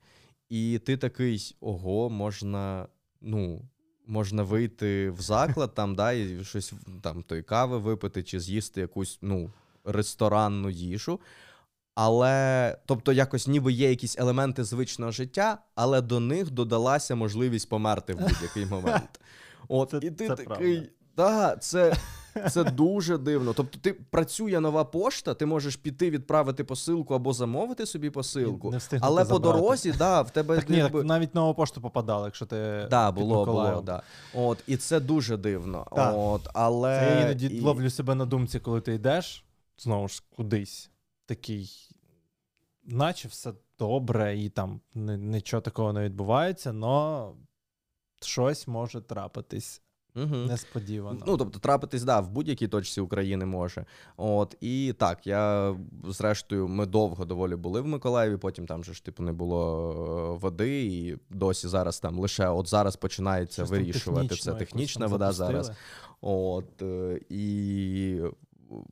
і ти такий ого, можна, ну. Можна вийти в заклад там, да, і щось там той кави випити, чи з'їсти якусь ну, ресторанну їжу. Але тобто, якось ніби є якісь елементи звичного життя, але до них додалася можливість померти в будь-який момент. От, це, І ти це такий. Да, це це дуже дивно. Тобто, ти працює нова пошта, ти можеш піти відправити посилку або замовити собі посилку, але по дорозі, да, в тебе так, ні, так навіть нова пошта попадала, якщо ти да, було, було, да. От, і це дуже дивно. Так. От, але це я іноді і... ловлю себе на думці, коли ти йдеш знову ж кудись такий, наче все добре, і там нічого такого не відбувається, але щось може трапитись. Угу. Несподівано. Ну, тобто, трапитись, да, в будь-якій точці України може. От, І так, я, зрештою, ми довго доволі були в Миколаєві, потім там же ж типу не було е, води, і досі зараз там лише от зараз починається Щось вирішувати це технічна вода запустили. зараз. От, е, І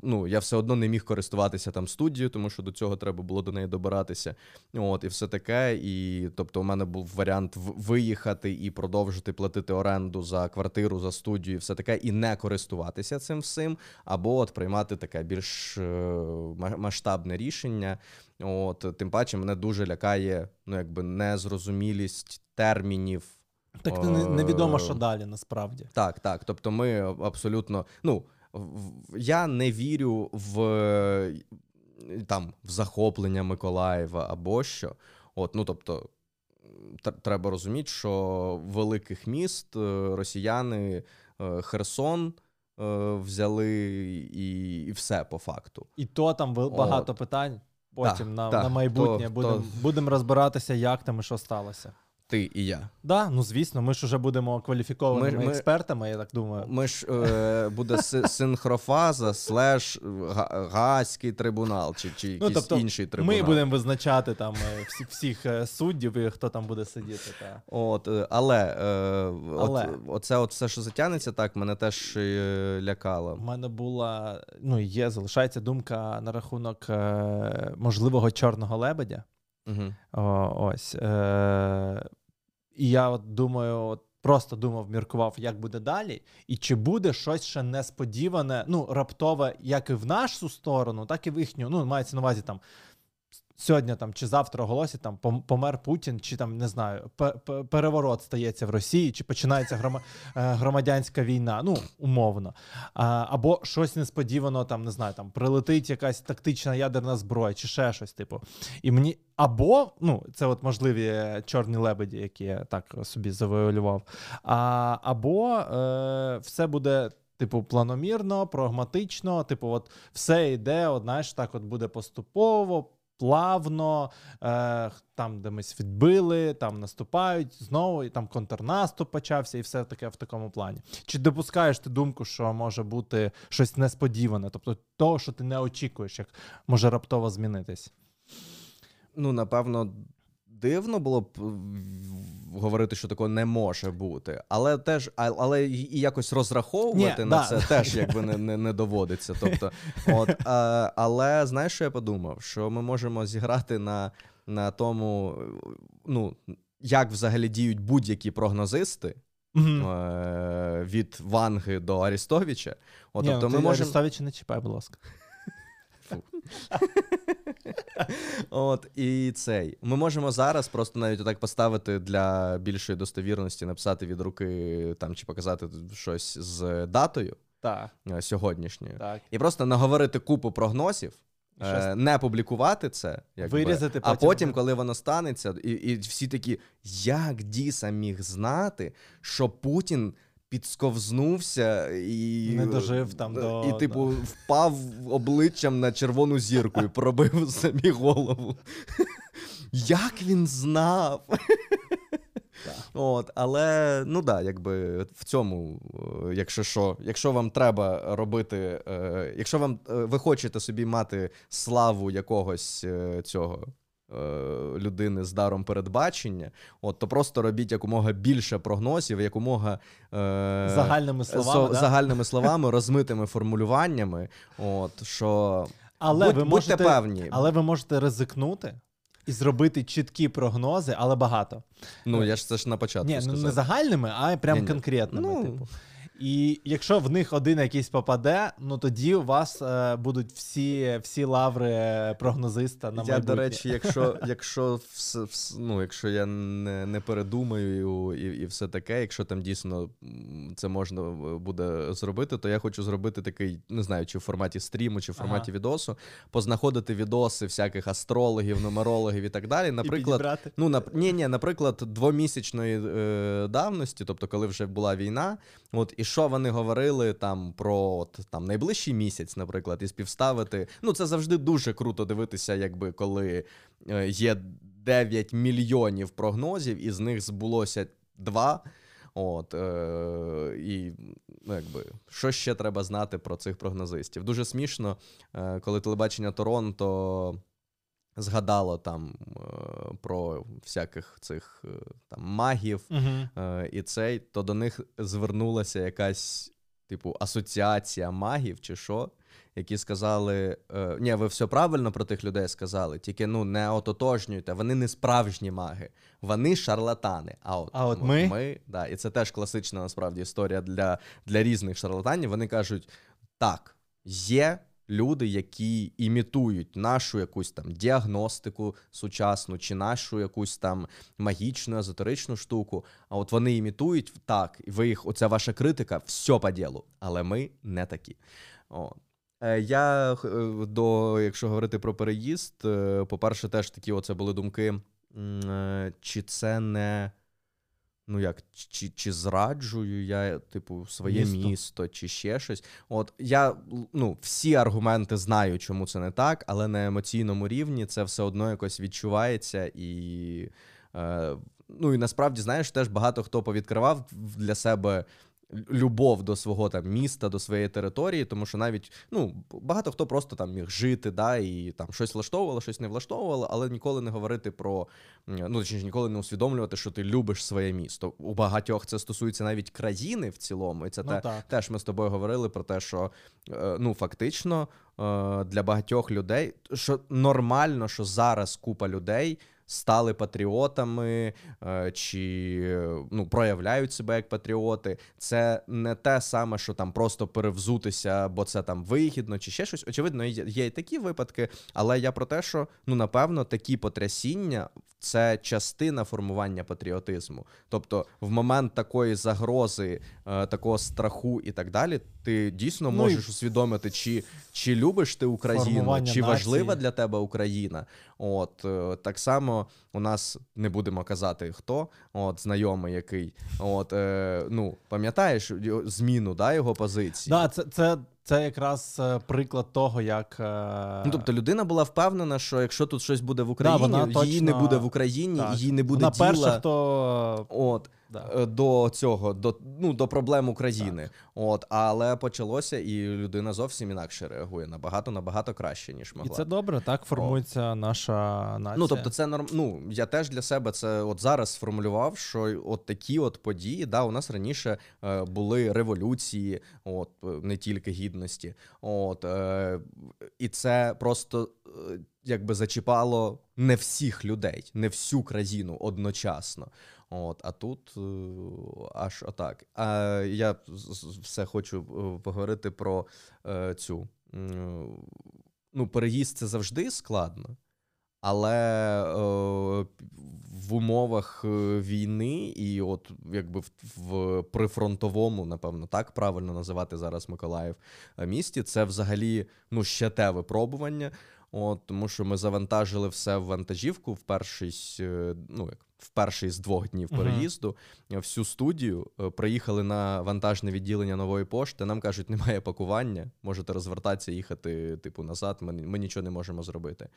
ну, я все одно не міг користуватися там студією, тому що до цього треба було до неї добиратися. От, І все таке. І тобто, у мене був варіант виїхати і продовжити платити оренду за квартиру, за студію, і все таке, і не користуватися цим всім, або от приймати таке більш е, масштабне рішення. От, Тим паче, мене дуже лякає ну, якби незрозумілість термінів. Так невідомо, що далі насправді. Так, так. Тобто, ми абсолютно. ну, я не вірю в там в захоплення Миколаєва або що. От, ну тобто, треба розуміти, що великих міст е, росіяни е, Херсон. Е, взяли і і все по факту. І то там багато От. питань потім так, на так, на майбутнє. Будемо будем розбиратися, як там і що сталося. Ти і я. Да, ну звісно, ми ж вже будемо кваліфікованими ми, експертами, я так думаю. Ми ж е, буде синхрофаза, слеш Гаазький трибунал, чи чи ну, тобто інший трибунал. Ми будемо визначати там е, всі, всіх е, суддів, і хто там буде сидіти. Та. От, е, Але, е, але. От, оце от все, що затягнеться, так, мене теж е, лякало. У мене була, ну є, залишається думка на рахунок е, можливого чорного лебедя. Угу. О, Ось. Е, і я от думаю, от просто думав, міркував, як буде далі, і чи буде щось ще несподіване, ну раптове, як і в нашу сторону, так і в їхню. Ну мається на увазі там сьогодні там чи завтра оголосять там помер Путін, чи там не знаю, переворот стається в Росії, чи починається грома, е, громадянська війна, ну умовно. Або щось несподівано там не знаю, там прилетить якась тактична ядерна зброя, чи ще щось, типу. І мені або ну це от можливі чорні лебеді, які я так собі завуалював, а, або е, все буде. Типу, планомірно, прагматично, типу, от все йде, от, знаєш, так от буде поступово, плавно, е, там, де ми відбили, там наступають знову, і там контрнаступ почався, і все таке в такому плані. Чи допускаєш ти думку, що може бути щось несподіване, тобто того, що ти не очікуєш, як може раптово змінитись? Ну, напевно, дивно було б говорити, що такого не може бути, але теж, але і якось розраховувати Ні, на да. це теж якби не не, не доводиться. Тобто, от, а, Але знаєш, що я подумав? Що ми можемо зіграти на, на тому, ну, як взагалі діють будь-які прогнозисти. Mm-hmm. Від Ванги до Арістовича. От, Ні, тобто ми можемо... Арістовича не чіпай, будь ласка. От і цей. Ми можемо зараз просто навіть отак поставити для більшої достовірності, написати від руки там чи показати щось з датою так. Е, сьогоднішньою. Так. І просто наговорити купу прогнозів. Е, не публікувати це, якби, Вирізати а потім, коли воно станеться, і і всі такі, як Діса міг знати, що Путін підсковзнувся і не дожив там до і, типу, да. впав обличчям на червону зірку і пробив собі голову. Як він знав? От, Але ну да, якби в цьому, е, якщо що, якщо вам треба робити, е, якщо вам е, ви хочете собі мати славу якогось цього людини з даром передбачення, от то просто робіть якомога більше прогнозів, якомога е, загальними словами, со, да? загальними словами, розмитими формулюваннями. От що але будь, ви можете, будьте певні, але ви можете ризикнути. І зробити чіткі прогнози, але багато. Ну я ж це ж на початку. Ні, сказав. ну не загальними, а прям конкретними. Ну, типу. І якщо в них один якийсь попаде, ну тоді у вас е, будуть всі всі лаври прогнозиста на Я, до речі, якщо якщо ну, якщо я не не передумаю і і все таке, якщо там дійсно це можна буде зробити, то я хочу зробити такий, не знаю, чи в форматі стріму, чи в форматі ага. відосу, познаходити відоси всяких астрологів, нумерологів і так далі. Наприклад, і ну на ні, ні, наприклад, двомісячної е, давності, тобто, коли вже була війна, от і що вони говорили там про от, там найближчий місяць, наприклад, і співставити. Ну, це завжди дуже круто дивитися, якби коли е, є 9 мільйонів прогнозів, і з них збулося 2. От, е, І ну, якби, що ще треба знати про цих прогнозистів? Дуже смішно, е, коли телебачення Торонто згадало там е, про всяких цих е, там магів uh-huh. і цей, то до них звернулася якась, типу, асоціація магів чи що, які сказали: ні, ви все правильно про тих людей сказали, тільки ну не ототожнюйте, вони не справжні маги, вони шарлатани. А от, а от ми, ми да, і це теж класична насправді історія для, для різних шарлатанів. Вони кажуть: так, є люди, які імітують нашу якусь там діагностику сучасну, чи нашу якусь там магічну, езотеричну штуку. А от вони імітують так, і ви їх, оця ваша критика, все по ділу. Але ми не такі. О. Е, я е, до, якщо говорити про переїзд, е, по-перше, теж такі оце були думки, чи це не Ну як, чи чи зраджую я, типу, своє місто. місто, чи ще щось. От я ну, всі аргументи знаю, чому це не так, але на емоційному рівні це все одно якось відчувається і. Е, Ну і насправді, знаєш, теж багато хто повідкривав для себе любов до свого там міста, до своєї території, тому що навіть ну багато хто просто там міг жити, да, і там щось влаштовувало, щось не влаштовувало, але ніколи не говорити про ну точніше, ніколи не усвідомлювати, що ти любиш своє місто. У багатьох це стосується навіть країни в цілому, і це ну, те, теж ми з тобою говорили про те, що е, ну фактично е, для багатьох людей що нормально, що зараз купа людей стали патріотами е, чи ну, проявляють себе як патріоти. Це не те саме, що там просто перевзутися, бо це там вигідно, чи ще щось. Очевидно, є і такі випадки, але я про те, що ну напевно такі потрясіння це частина формування патріотизму. Тобто, в момент такої загрози, е, такого страху і так далі, ти дійсно ну, можеш і... усвідомити, чи чи любиш ти Україну, чи важлива для тебе Україна. От е, так само у нас не будемо казати хто, от знайомий який. От е, ну пам'ятаєш зміну да, його позиції? Да, це це це якраз е, приклад того, як. Е, ну, Тобто людина була впевнена, що якщо тут щось буде в Україні, да, вона її точно... не буде в Україні, так. її не буде вона діла. перша, хто... От. Да. Е, до цього, до ну, до проблем України. Так. От, Але почалося, і людина зовсім інакше реагує набагато набагато краще, ніж могла. І це добре, так формується О. наша нація. Ну, тобто, це норм... ну, я теж для себе це от зараз сформулював, що от такі от події, да, у нас раніше е, були революції, от не тільки гідності. От, е, І це просто. Е, Якби зачіпало не всіх людей, не всю країну одночасно. От, А тут е, аж отак. А я все хочу е, поговорити про е, цю. Ну, переїзд це завжди складно, але в умовах війни, і от якби в, в прифронтовому, напевно, так правильно називати зараз Миколаїв місті, це взагалі ну, ще те випробування. От, Тому що ми завантажили все в вантажівку в перший, ну як в перший з двох днів переїзду uh-huh. всю студію. Е, приїхали на вантажне відділення нової пошти. Нам кажуть, немає пакування, можете розвертатися, їхати, типу, назад. Ми, ми нічого не можемо зробити.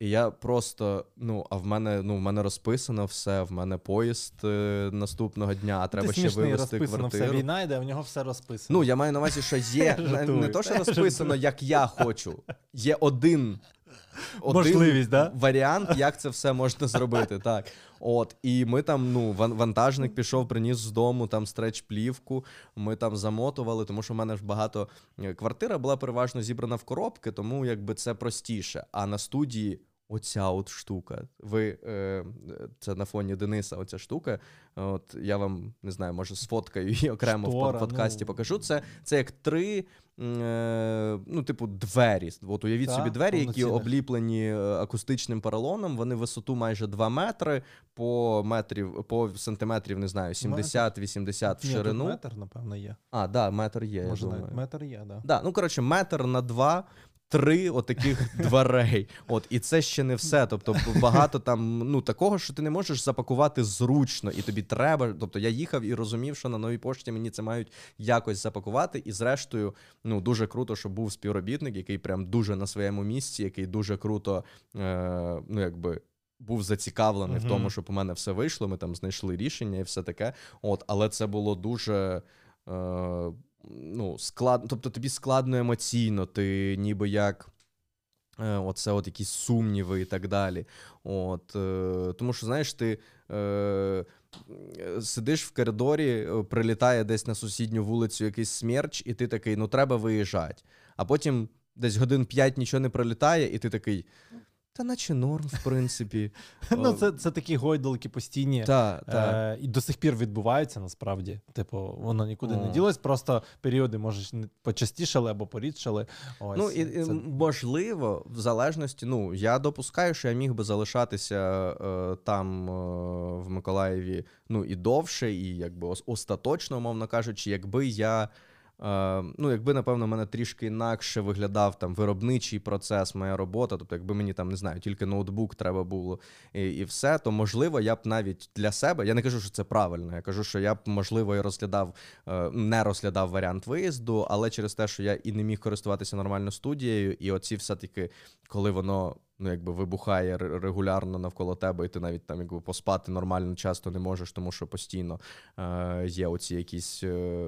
І я просто, ну, а в мене ну, в мене розписано все, в мене поїзд е, наступного дня, а треба ще вивезти розписано квартиру. все, війна йде, в нього все розписано. Ну, я маю на увазі, що є не, не то, що розписано, як я хочу. Є один один Можливість, да? варіант, як це все можна зробити. так. От, І ми там, ну, вантажник пішов, приніс з дому там стреч-плівку, ми там замотували, тому що в мене ж багато е, квартира була переважно зібрана в коробки, тому якби це простіше. А на студії оця от штука. Ви е, це на фоні Дениса. Оця штука. От я вам не знаю, може сфоткаю її окремо Штора, в подкасті. Ну... Покажу. Це це як три. Е, ну, типу, двері. От уявіть так, собі двері, які обліплені е, акустичним поролоном. Вони висоту майже 2 метри по метрів, по сантиметрів, не знаю, 70-80 в ширину. Ні, метр, напевно, є. А, да, метр є. Я думаю. метр є, да. Да, Ну, коротше, метр на два три отаких дверей. От, І це ще не все. Тобто, багато там ну, такого, що ти не можеш запакувати зручно, і тобі треба. Тобто я їхав і розумів, що на новій пошті мені це мають якось запакувати. І зрештою, ну дуже круто, що був співробітник, який прям дуже на своєму місці, який дуже круто, е, ну якби. Був зацікавлений uh-huh. в тому, щоб у мене все вийшло. Ми там знайшли рішення і все таке. От, але це було дуже. Е, ну, склад... тобто тобі складно емоційно, ти ніби як. Е, оце от якісь сумніви і так далі. От, е, Тому що, знаєш, ти е, сидиш в коридорі, е, прилітає десь на сусідню вулицю якийсь смерч, і ти такий, ну треба виїжджати. А потім десь годин п'ять нічого не прилітає, і ти такий. Та наче норм, в принципі. Ну, Це це такі гойдалки постійні. Та, та. Е, І до сих пір відбуваються насправді. Типу, воно нікуди О. не ділось, просто періоди, може, почастішали або порідшали. Ось, Ну, і, це... Можливо, в залежності, ну, я допускаю, що я міг би залишатися е, там, е, в Миколаєві, ну, і довше, і якби остаточно, умовно кажучи, якби я. Е, ну, якби, напевно, мене трішки інакше виглядав там виробничий процес, моя робота. Тобто, якби мені там не знаю, тільки ноутбук треба було і і все, то можливо, я б навіть для себе, я не кажу, що це правильно. Я кажу, що я б можливо і розглядав, е, не розглядав варіант виїзду, але через те, що я і не міг користуватися нормально студією, і оці все-таки, коли воно. Ну, якби вибухає регулярно навколо тебе, і ти навіть там якби поспати нормально часто не можеш, тому що постійно е, є оці якісь е,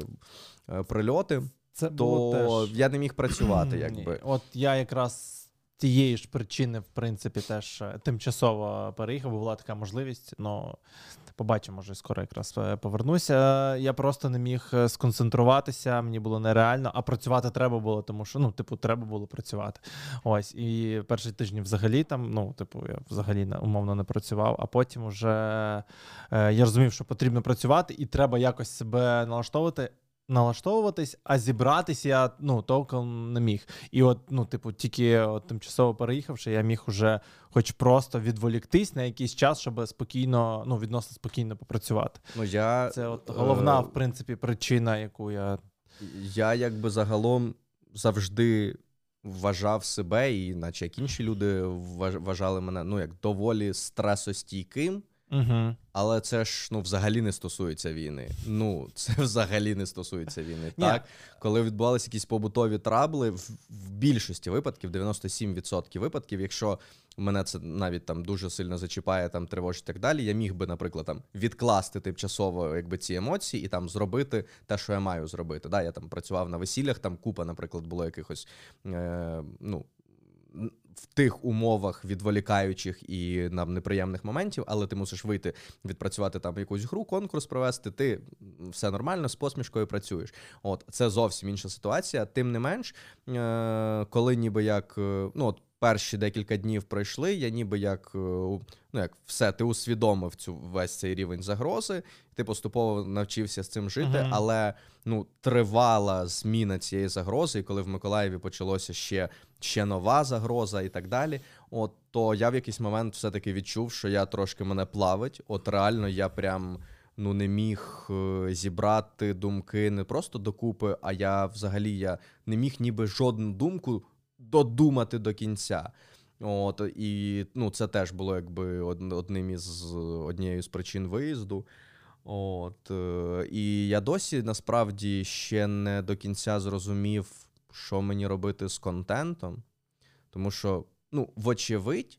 Е, прильоти, це то теж... я не міг працювати. якби. От я якраз тієї ж причини, в принципі, теж е, тимчасово переїхав, бо була така можливість. Ну, побачимо, може, скоро якраз е, повернуся. Я просто не міг е, сконцентруватися, мені було нереально, а працювати треба було, тому що ну, типу, треба було працювати. Ось, і перші тижні взагалі там, ну, типу, я взагалі умовно не працював, а потім вже е, я розумів, що потрібно працювати, і треба якось себе налаштовувати налаштовуватись, а зібратися я ну, толком не міг. І от, ну, типу, тільки от, тимчасово переїхавши, я міг уже хоч просто відволіктись на якийсь час, щоб спокійно, ну, відносно спокійно попрацювати. Ну, я, Це от головна, е... в принципі, причина, яку я. Я якби загалом завжди вважав себе, і наче як інші люди вважали мене ну, як доволі стресостійким. Угу. Але це ж ну взагалі не стосується війни. Ну це взагалі не стосується війни. Так, коли відбувалися якісь побутові трабли, в, в більшості випадків, 97% випадків, якщо мене це навіть там дуже сильно зачіпає, там тривожить і так далі. Я міг би, наприклад, там відкласти тимчасово якби ці емоції і там зробити те, що я маю зробити. Да, Я там працював на весіллях, там купа, наприклад, було якихось е, ну в тих умовах відволікаючих і нам неприємних моментів, але ти мусиш вийти, відпрацювати там якусь гру, конкурс провести. Ти все нормально з посмішкою працюєш. От це зовсім інша ситуація. Тим не менш, е, коли ніби як е, ну от перші декілька днів пройшли, я ніби як е, ну як все, ти усвідомив цю весь цей рівень загрози, ти поступово навчився з цим жити, uh-huh. але ну тривала зміна цієї загрози, і коли в Миколаєві почалося ще ще нова загроза і так далі. От то я в якийсь момент все-таки відчув, що я трошки мене плавить. От реально я прям. Ну, не міг е, зібрати думки не просто докупи, а я взагалі я не міг ніби жодну думку додумати до кінця. От, І ну, це теж було якби одним із однією з причин виїзду. От, е, І я досі насправді ще не до кінця зрозумів, що мені робити з контентом. Тому що, ну, вочевидь,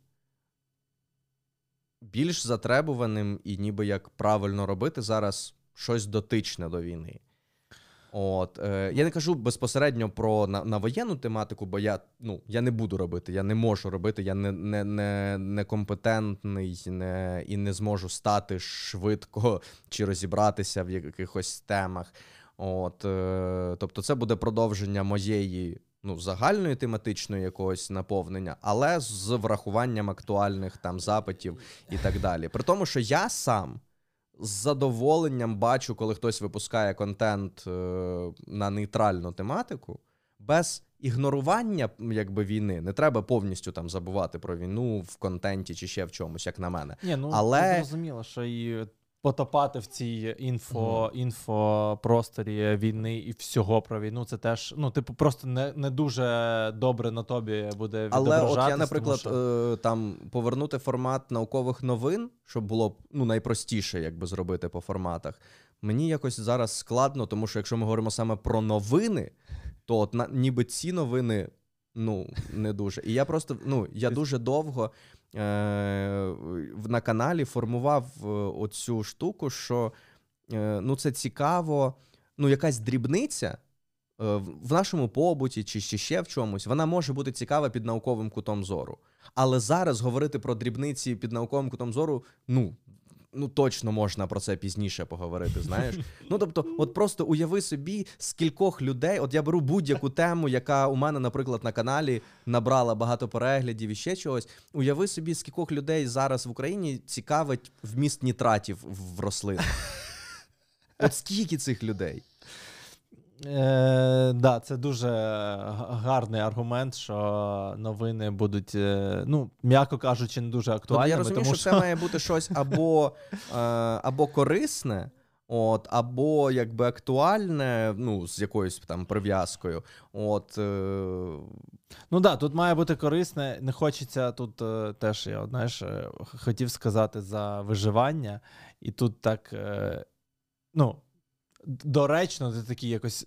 більш затребуваним і ніби як правильно робити зараз щось дотичне до війни. От е, я не кажу безпосередньо про на, на воєнну тематику, бо я ну я не буду робити, я не можу робити, я не не, не, не компетентний не, і не зможу стати швидко чи розібратися в якихось темах. От, е, Тобто, це буде продовження моєї ну, загальної тематичної якогось наповнення, але з врахуванням актуальних там запитів і так далі. При тому, що я сам з задоволенням бачу, коли хтось випускає контент е, на нейтральну тематику, без ігнорування якби війни не треба повністю там забувати про війну в контенті чи ще в чомусь, як на мене. Ні, ну Але зрозуміло, що і потопати в цій інфо, mm. інфопросторі війни і всього про війну. Це теж ну, типу, просто не не дуже добре на тобі буде Але от я, наприклад, що... е, там повернути формат наукових новин, щоб було ну, найпростіше, якби зробити по форматах. Мені якось зараз складно, тому що якщо ми говоримо саме про новини, то от на ніби ці новини ну не дуже. І я просто ну я дуже довго Е, на каналі формував е, оцю штуку, що е, ну, це цікаво, ну, якась дрібниця. В нашому побуті чи ще в чомусь вона може бути цікава під науковим кутом зору. Але зараз говорити про дрібниці під науковим кутом зору ну ну точно можна про це пізніше поговорити. Знаєш, ну тобто, от просто уяви собі, скількох людей, от я беру будь-яку тему, яка у мене, наприклад, на каналі набрала багато переглядів і ще чогось. Уяви собі, скількох людей зараз в Україні цікавить вміст нітратів в рослинах. От скільки цих людей? Е, да, це дуже гарний аргумент, що новини будуть, е, ну, м'яко кажучи, не дуже актуальними. Ну, я розумію, тому що, що це має бути щось або е, або корисне, от, або якби актуальне, ну, з якоюсь там прив'язкою. От, е... Ну да, тут має бути корисне. Не хочеться тут е, теж, я знаєш, е, хотів сказати за виживання, і тут так. Е, ну, доречно, ти такий якось.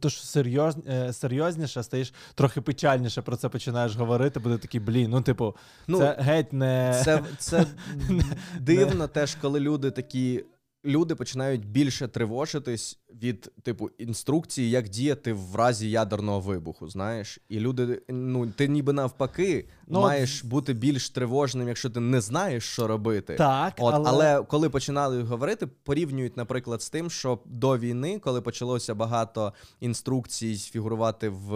То ж серйоз, е, серйозніше, стаєш трохи печальніше про це починаєш говорити, буде такий, блін, ну, типу, ну, це геть не. Це це дивно теж, коли люди такі. Люди починають більше тривожитись від типу інструкції, як діяти в разі ядерного вибуху. Знаєш, і люди, ну ти ніби навпаки, Ну, маєш бути більш тривожним, якщо ти не знаєш, що робити. Так, От, але... але... коли починали говорити, порівнюють, наприклад, з тим, що до війни, коли почалося багато інструкцій фігурувати в,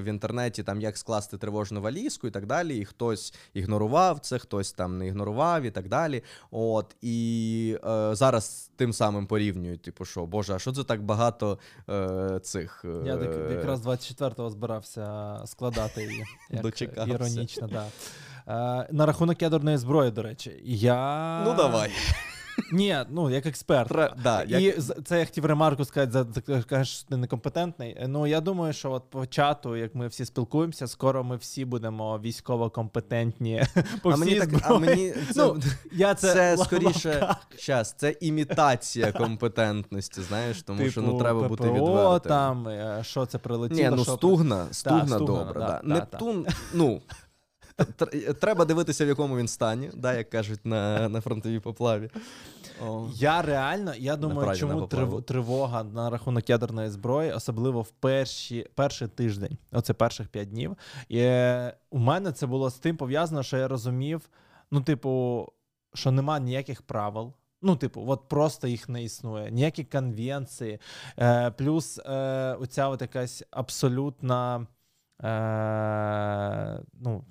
в інтернеті, там як скласти тривожну валізку і так далі, і хтось ігнорував це, хтось там не ігнорував і так далі. От і е, зараз тим самим порівнюють, типу, що Боже, а що це так багато е, цих е, Я так якраз 24-го збирався складати її. Як Дочекався. Іронічно, так. Да. Е, на рахунок ядерної зброї, до речі, я. Ну давай. Ні, ну як експерт. Тре- да, І як- це я хотів ремарку сказати, за ти кажеш, що ти некомпетентний. Ну я думаю, що от по чату, як ми всі спілкуємося, скоро ми всі будемо військово компетентні. По а всій мені так, а мені це, Ну, я це, це, ла- скоріше лапка. щас, це імітація компетентності, знаєш, тому що ну Типу, треба бути ППО відвертим. там, е, що це прилетіло. Ні, ну що стугна, стугна стугна, добре. да, Да, да, Нептун, ну. Тр- Треба дивитися, в якому він стані, да, як кажуть на, на фронтовій поплаві. О. Я реально, я думаю, чому тривога на рахунок ядерної зброї, особливо в перші, перший тиждень, оце перших п'ять днів. І е, у мене це було з тим пов'язано, що я розумів, ну, типу, що нема ніяких правил. Ну, типу, от просто їх не існує, ніякі конвенції. Е, плюс е, оця от якась абсолютна. Е, ну,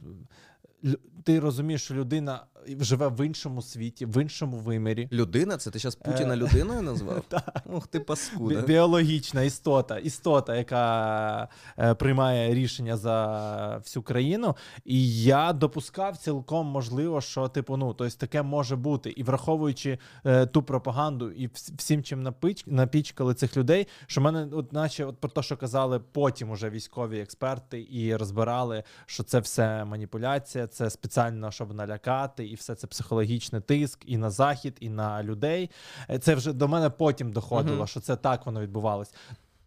ти розумієш, що людина живе в іншому світі, в іншому вимірі. Людина, це ти зараз Путіна Е, людиною назвав? Так. Ух ти паскуда. Біологічна істота, істота, яка е, приймає рішення за всю країну. І я допускав цілком можливо, що типу, ну тобто таке може бути. І враховуючи е, ту пропаганду і всім, чим напічкали цих людей, що мене, от, наче, от про те, що казали потім уже військові експерти, і розбирали, що це все маніпуляція, це спеціально, щоб налякати, і все це психологічний тиск і на захід, і на людей. Е, Це вже до мене потім доходило, Мгм. що це так воно відбувалось.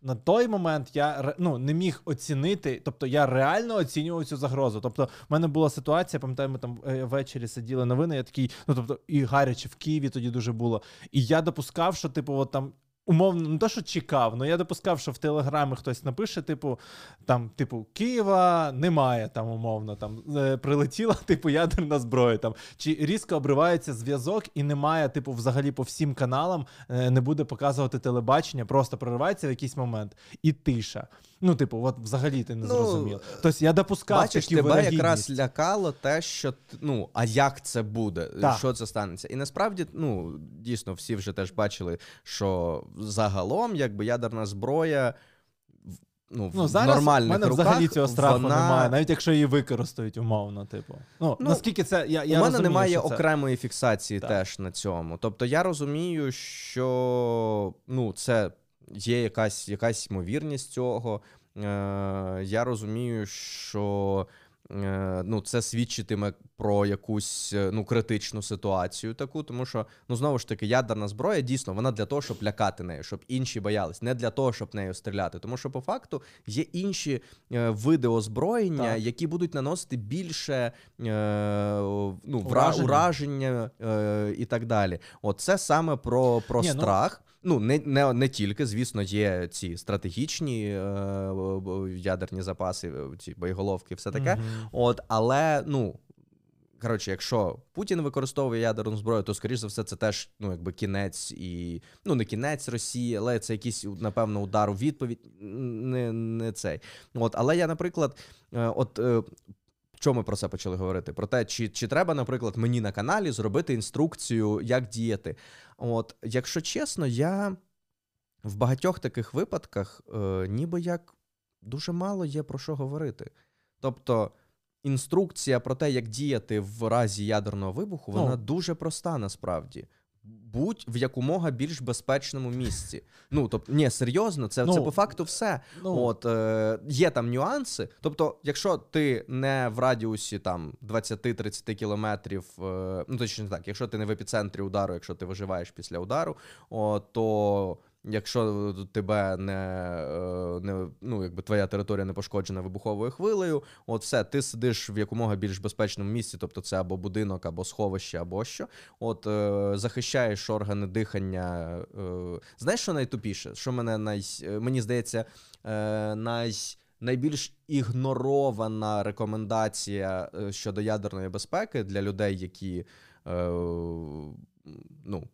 На той момент я ну, не міг оцінити, тобто я реально оцінював цю загрозу. Тобто, в мене була ситуація, пам'ятаю, ми там е, ввечері сиділи новини. Я такий, ну тобто, і гаряче в Києві тоді дуже було. І я допускав, що типу, от там. Умовно, не то, що чекав, але я допускав, що в телеграмі хтось напише, типу, там, типу, Києва немає там, умовно, там е, прилетіла, типу, ядерна зброя. Там, чи різко обривається зв'язок і немає, типу, взагалі по всім каналам е, не буде показувати телебачення, просто проривається в якийсь момент і тиша. Ну, типу, от взагалі ти не Ну, зрозумів. Тобто я допускав Бачиш, такі тебе вирогідність. якраз лякало те, що ну, а як це буде? Так. Що це станеться? І насправді, ну, дійсно, всі вже теж бачили, що загалом, якби ядерна зброя. в- Ну, Ну, зараз в нормальних мене руках, взагалі цього страху вона... немає, навіть якщо її використають умовно, типу. Ну, Ну, наскільки це. Я, я У мене розумію, немає що це... окремої фіксації Так. теж на цьому. Тобто я розумію, що ну, це є якась, якась ймовірність цього. Е, я розумію, що е, ну, це свідчитиме про якусь е, ну, критичну ситуацію таку, тому що, ну, знову ж таки, ядерна зброя дійсно вона для того, щоб лякати нею, щоб інші боялись, не для того, щоб нею стріляти. Тому що, по факту, є інші е, види озброєння, Так. які будуть наносити більше е, ну, вра- Ураження. ураження е, і так далі. От це саме про, про Ні, ну- страх. Ну, не, не, не тільки, звісно, є ці стратегічні е, ядерні запаси, е, ці боєголовки, все таке. Мгм. От, але ну. Коротше, якщо Путін використовує ядерну зброю, то скоріш за все це теж ну якби кінець і ну не кінець Росії, але це якийсь напевно удар у відповідь. Не, не цей. От, але я, наприклад, е, от. Чому ми про це почали говорити? Про те, чи, чи треба, наприклад, мені на каналі зробити інструкцію, як діяти. От, якщо чесно, я в багатьох таких випадках е, ніби як дуже мало є про що говорити. Тобто, інструкція про те, як діяти в разі ядерного вибуху, Ну. вона дуже проста насправді. Будь в якомога більш безпечному місці. Ну, тобто, ні, серйозно, це, це Ну, по факту все. Ну, От е, є там нюанси. Тобто, якщо ти не в радіусі там 20-30 кілометрів, е, ну точніше так, якщо ти не в епіцентрі удару, якщо ти виживаєш після удару, о, то якщо тебе не, е, не ну, якби твоя територія не пошкоджена вибуховою хвилею, от все, ти сидиш в якомога більш безпечному місці, тобто це або будинок, або сховище, або що. От е, захищаєш органи дихання. Е, знаєш, що найтупіше? Що мене най, мені здається, е, най. Найбільш ігнорована рекомендація е, щодо ядерної безпеки для людей, які е, ну,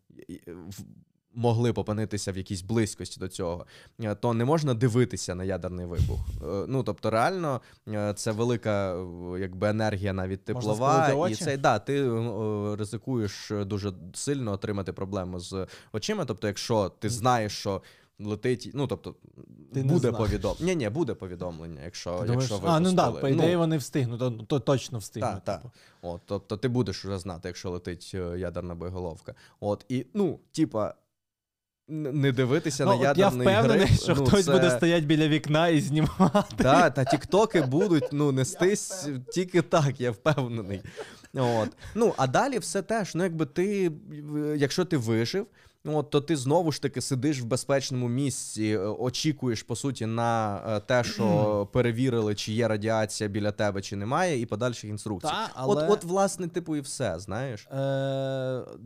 могли б опинитися в якійсь близькості до цього, е, то не можна дивитися на ядерний вибух. Е, ну тобто, реально, е, це велика якби енергія навіть теплова, і це да, ти ризикуєш дуже сильно отримати проблему з очима. Тобто, якщо ти знаєш, що летить, ну тобто Ти буде повідомлення. Ні, ні, буде повідомлення, якщо ти якщо А, ну да, по ідеї ну, вони встигнуть, то, то точно встигнуть. Так, так. Типу. От, Тобто ти будеш вже знати, якщо летить ядерна боєголовка. От, і, ну, типа, не дивитися ну, на ядерний Я впевнений, гриб, що ну, хтось це... буде стояти біля вікна і знімати. Да, та тіктоки будуть ну, нестись тільки так, я впевнений. От. Ну, А далі все теж. Ну, якби ти, якщо ти вижив, от, то ти знову ж таки сидиш в безпечному місці, е, очікуєш по суті на е, те, що перевірили, чи є радіація біля тебе, чи немає, і подальших інструкцій. Та, але... От, от, власне, типу, і все, знаєш. Е,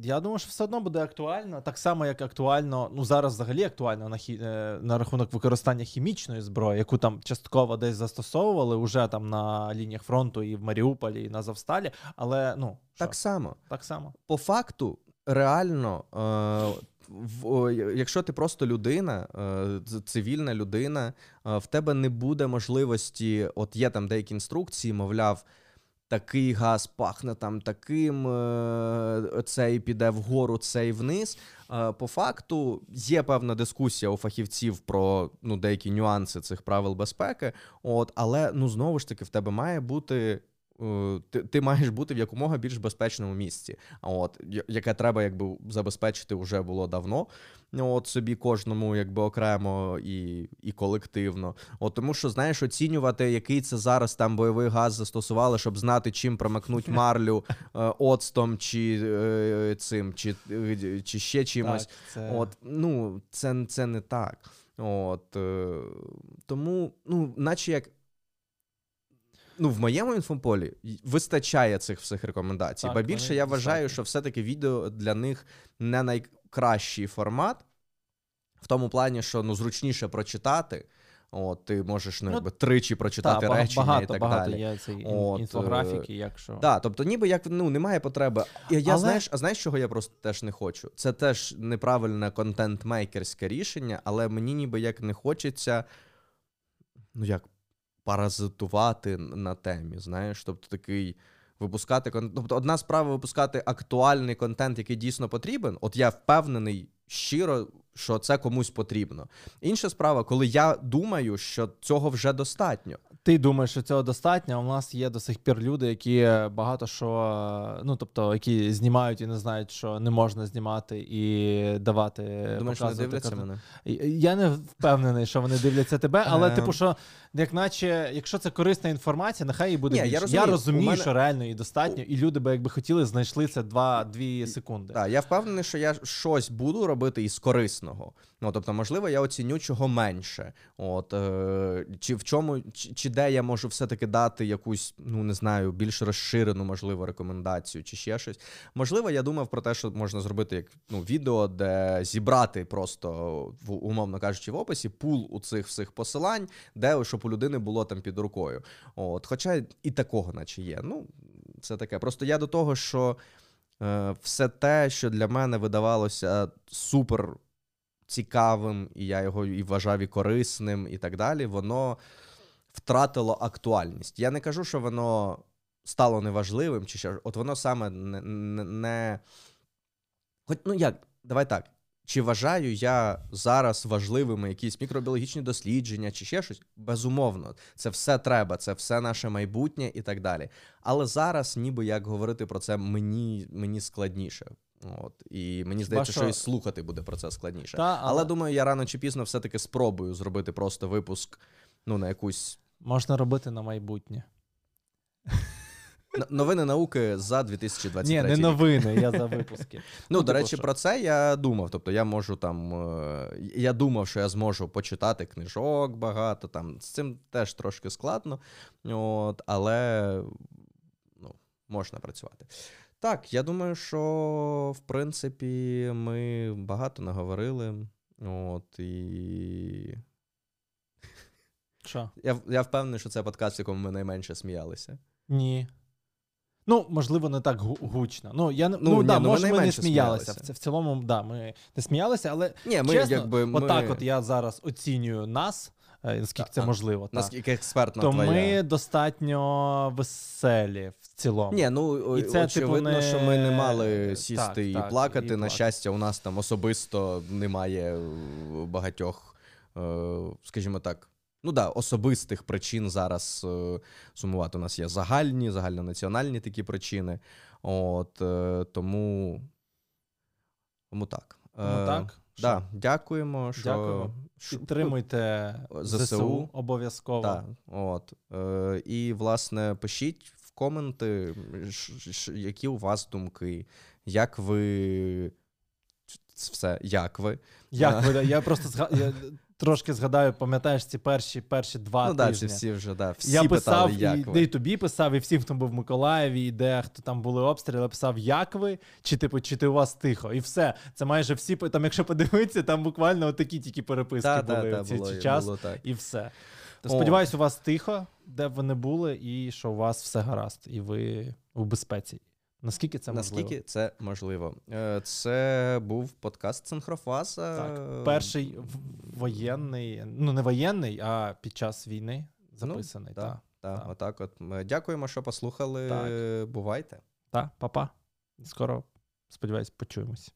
Я думаю, що все одно буде актуально. Так само, як актуально, ну зараз взагалі актуально на хі... Е, на рахунок використання хімічної зброї, яку там частково десь застосовували уже там на лініях фронту і в Маріуполі, і на Завсталі. Але ну так що? само. Так само. По факту, реально. Е якщо ти просто людина, е, цивільна людина, е, в тебе не буде можливості, от є там деякі інструкції, мовляв, такий газ пахне там таким, е, цей піде вгору, цей вниз. По факту є певна дискусія у фахівців про ну, деякі нюанси цих правил безпеки, от, але ну знову ж таки в тебе має бути ти ти маєш бути в якомога більш безпечному місці, от яке треба якби забезпечити вже було давно. От собі кожному, якби окремо і і колективно. От тому, що знаєш, оцінювати, який це зараз там бойовий газ застосували, щоб знати, чим промикнуть марлю е, оцтом чи е, цим, чи е, чи ще чимось. Так, це... От ну це це не так. От е, тому, ну, наче як ну, в моєму інфополі вистачає цих всіх рекомендацій. Так, Ба більше я вважаю, що все-таки відео для них не найкращий формат, в тому плані, що ну, зручніше прочитати. От, Ти можеш ну, ну якби, тричі прочитати та, речення багато, і так багато далі. є цієї інфографіки, якщо. Так, да, тобто, ніби як ну, немає потреби. Я, я знаєш, А знаєш, чого я просто теж не хочу? Це теж неправильне контент-мейкерське рішення, але мені ніби як не хочеться. Ну, як паразитувати на темі. Знаєш, тобто такий випускати. Тобто, одна справа випускати актуальний контент, який дійсно потрібен. От я впевнений щиро, що це комусь потрібно. Інша справа, коли я думаю, що цього вже достатньо. Ти думаєш, що цього достатньо? У нас є до сих пір люди, які багато що, ну тобто, які знімають і не знають, що не можна знімати і давати. Думаєш, що не дивляться мене? Я не впевнений, що вони дивляться тебе, але ем. типу, що як наче, якщо це корисна інформація, нехай її буде. Ні, більше. Я розумію, я розумію мене... що реально її достатньо, і люди би якби хотіли, знайшли це 2-2 секунди. Так, я впевнений, що я щось буду робити із корисного. Ну тобто, можливо, я оціню чого менше. От е, чи в чому, чи, чи де я можу все-таки дати якусь, ну не знаю, більш розширену, можливо, рекомендацію, чи ще щось. Можливо, я думав про те, що можна зробити як ну, відео, де зібрати просто, умовно кажучи, в описі пул у цих всіх посилань, де щоб у людини було там під рукою. От, Хоча і такого, наче є. Ну, це таке. Просто я до того, що е, все те, що для мене видавалося супер цікавим, і я його і вважав і корисним, і так далі, воно втратило актуальність. Я не кажу, що воно стало неважливим, чи що. От воно саме не. не. Хоч, ну як, давай так. Чи вважаю я зараз важливими якісь мікробіологічні дослідження, чи ще щось? Безумовно, це все треба, це все наше майбутнє і так далі. Але зараз, ніби як говорити про це, мені мені складніше. От І мені здається, що... що і слухати буде про це складніше. Та, але... але думаю, я рано чи пізно все-таки спробую зробити просто випуск ну, на якусь. Можна робити на майбутнє. Новини науки за 2023 Ні, не новини, я за випуски. Ну, до типу, речі, про це я думав. Тобто я можу там. е, Я думав, що я зможу почитати книжок багато. Там з цим теж трошки складно. От, але ну, можна працювати. Так, я думаю, що в принципі ми багато наговорили. От, і Що? я, я впевнений, що це подкаст, в якому ми найменше сміялися. Ні. Ну, можливо, не так гучно. Ну, я, Ну, ну, ні, да, ну, може, ми не сміялися. сміялися. В, в цілому, да, ми не сміялися, але Ні, ми чесно, якби ми, отак от я зараз оцінюю нас, наскільки це можливо. так. наскільки експертна То твоя. ми достатньо веселі в цілому. Ні, ну І це, очевидно, типу, не- що ми не мали Так, сісти і так, плакати. і На плакати. щастя, у нас там особисто немає е, багатьох, е, скажімо так. Ну да, особистих причин зараз е, сумувати. У нас є загальні, загальнонаціональні такі причини. От е, тому, тому так. Ну, Е, так. Да, дякуємо, що, Дякуємо. що- Підтримуйте ЗСУ. ЗСУ, обов'язково. Да, от. Е, і, власне, пишіть в коменти, ш- ш- які у вас думки, як ви. Все, як ви. Як ви? Я просто зга... трошки згадаю, пам'ятаєш ці перші, перші два ну, тижні. ці всі вже, да, всі я питали, писав, як і, ви. і тобі писав, і всім, хто був в Миколаєві, і де хто там були обстріли, писав, як ви, чи типу, чи ти у вас тихо. І все. Це майже всі, там, якщо подивитися, там буквально отакі тільки переписки Та, були та, в було, час, було так. і все. То сподіваюсь, у вас тихо, де б ви не були, і що у вас все гаразд, і ви у безпеці. Наскільки це можливо? Наскільки це можливо? Е, Це був подкаст Синхрофаза. Так, перший воєнний, ну не воєнний, а під час війни записаний. да. так. Так, та. отак от. Дякуємо, що послухали. Так. Бувайте. Та, па-па. Скоро, сподіваюсь, почуємось.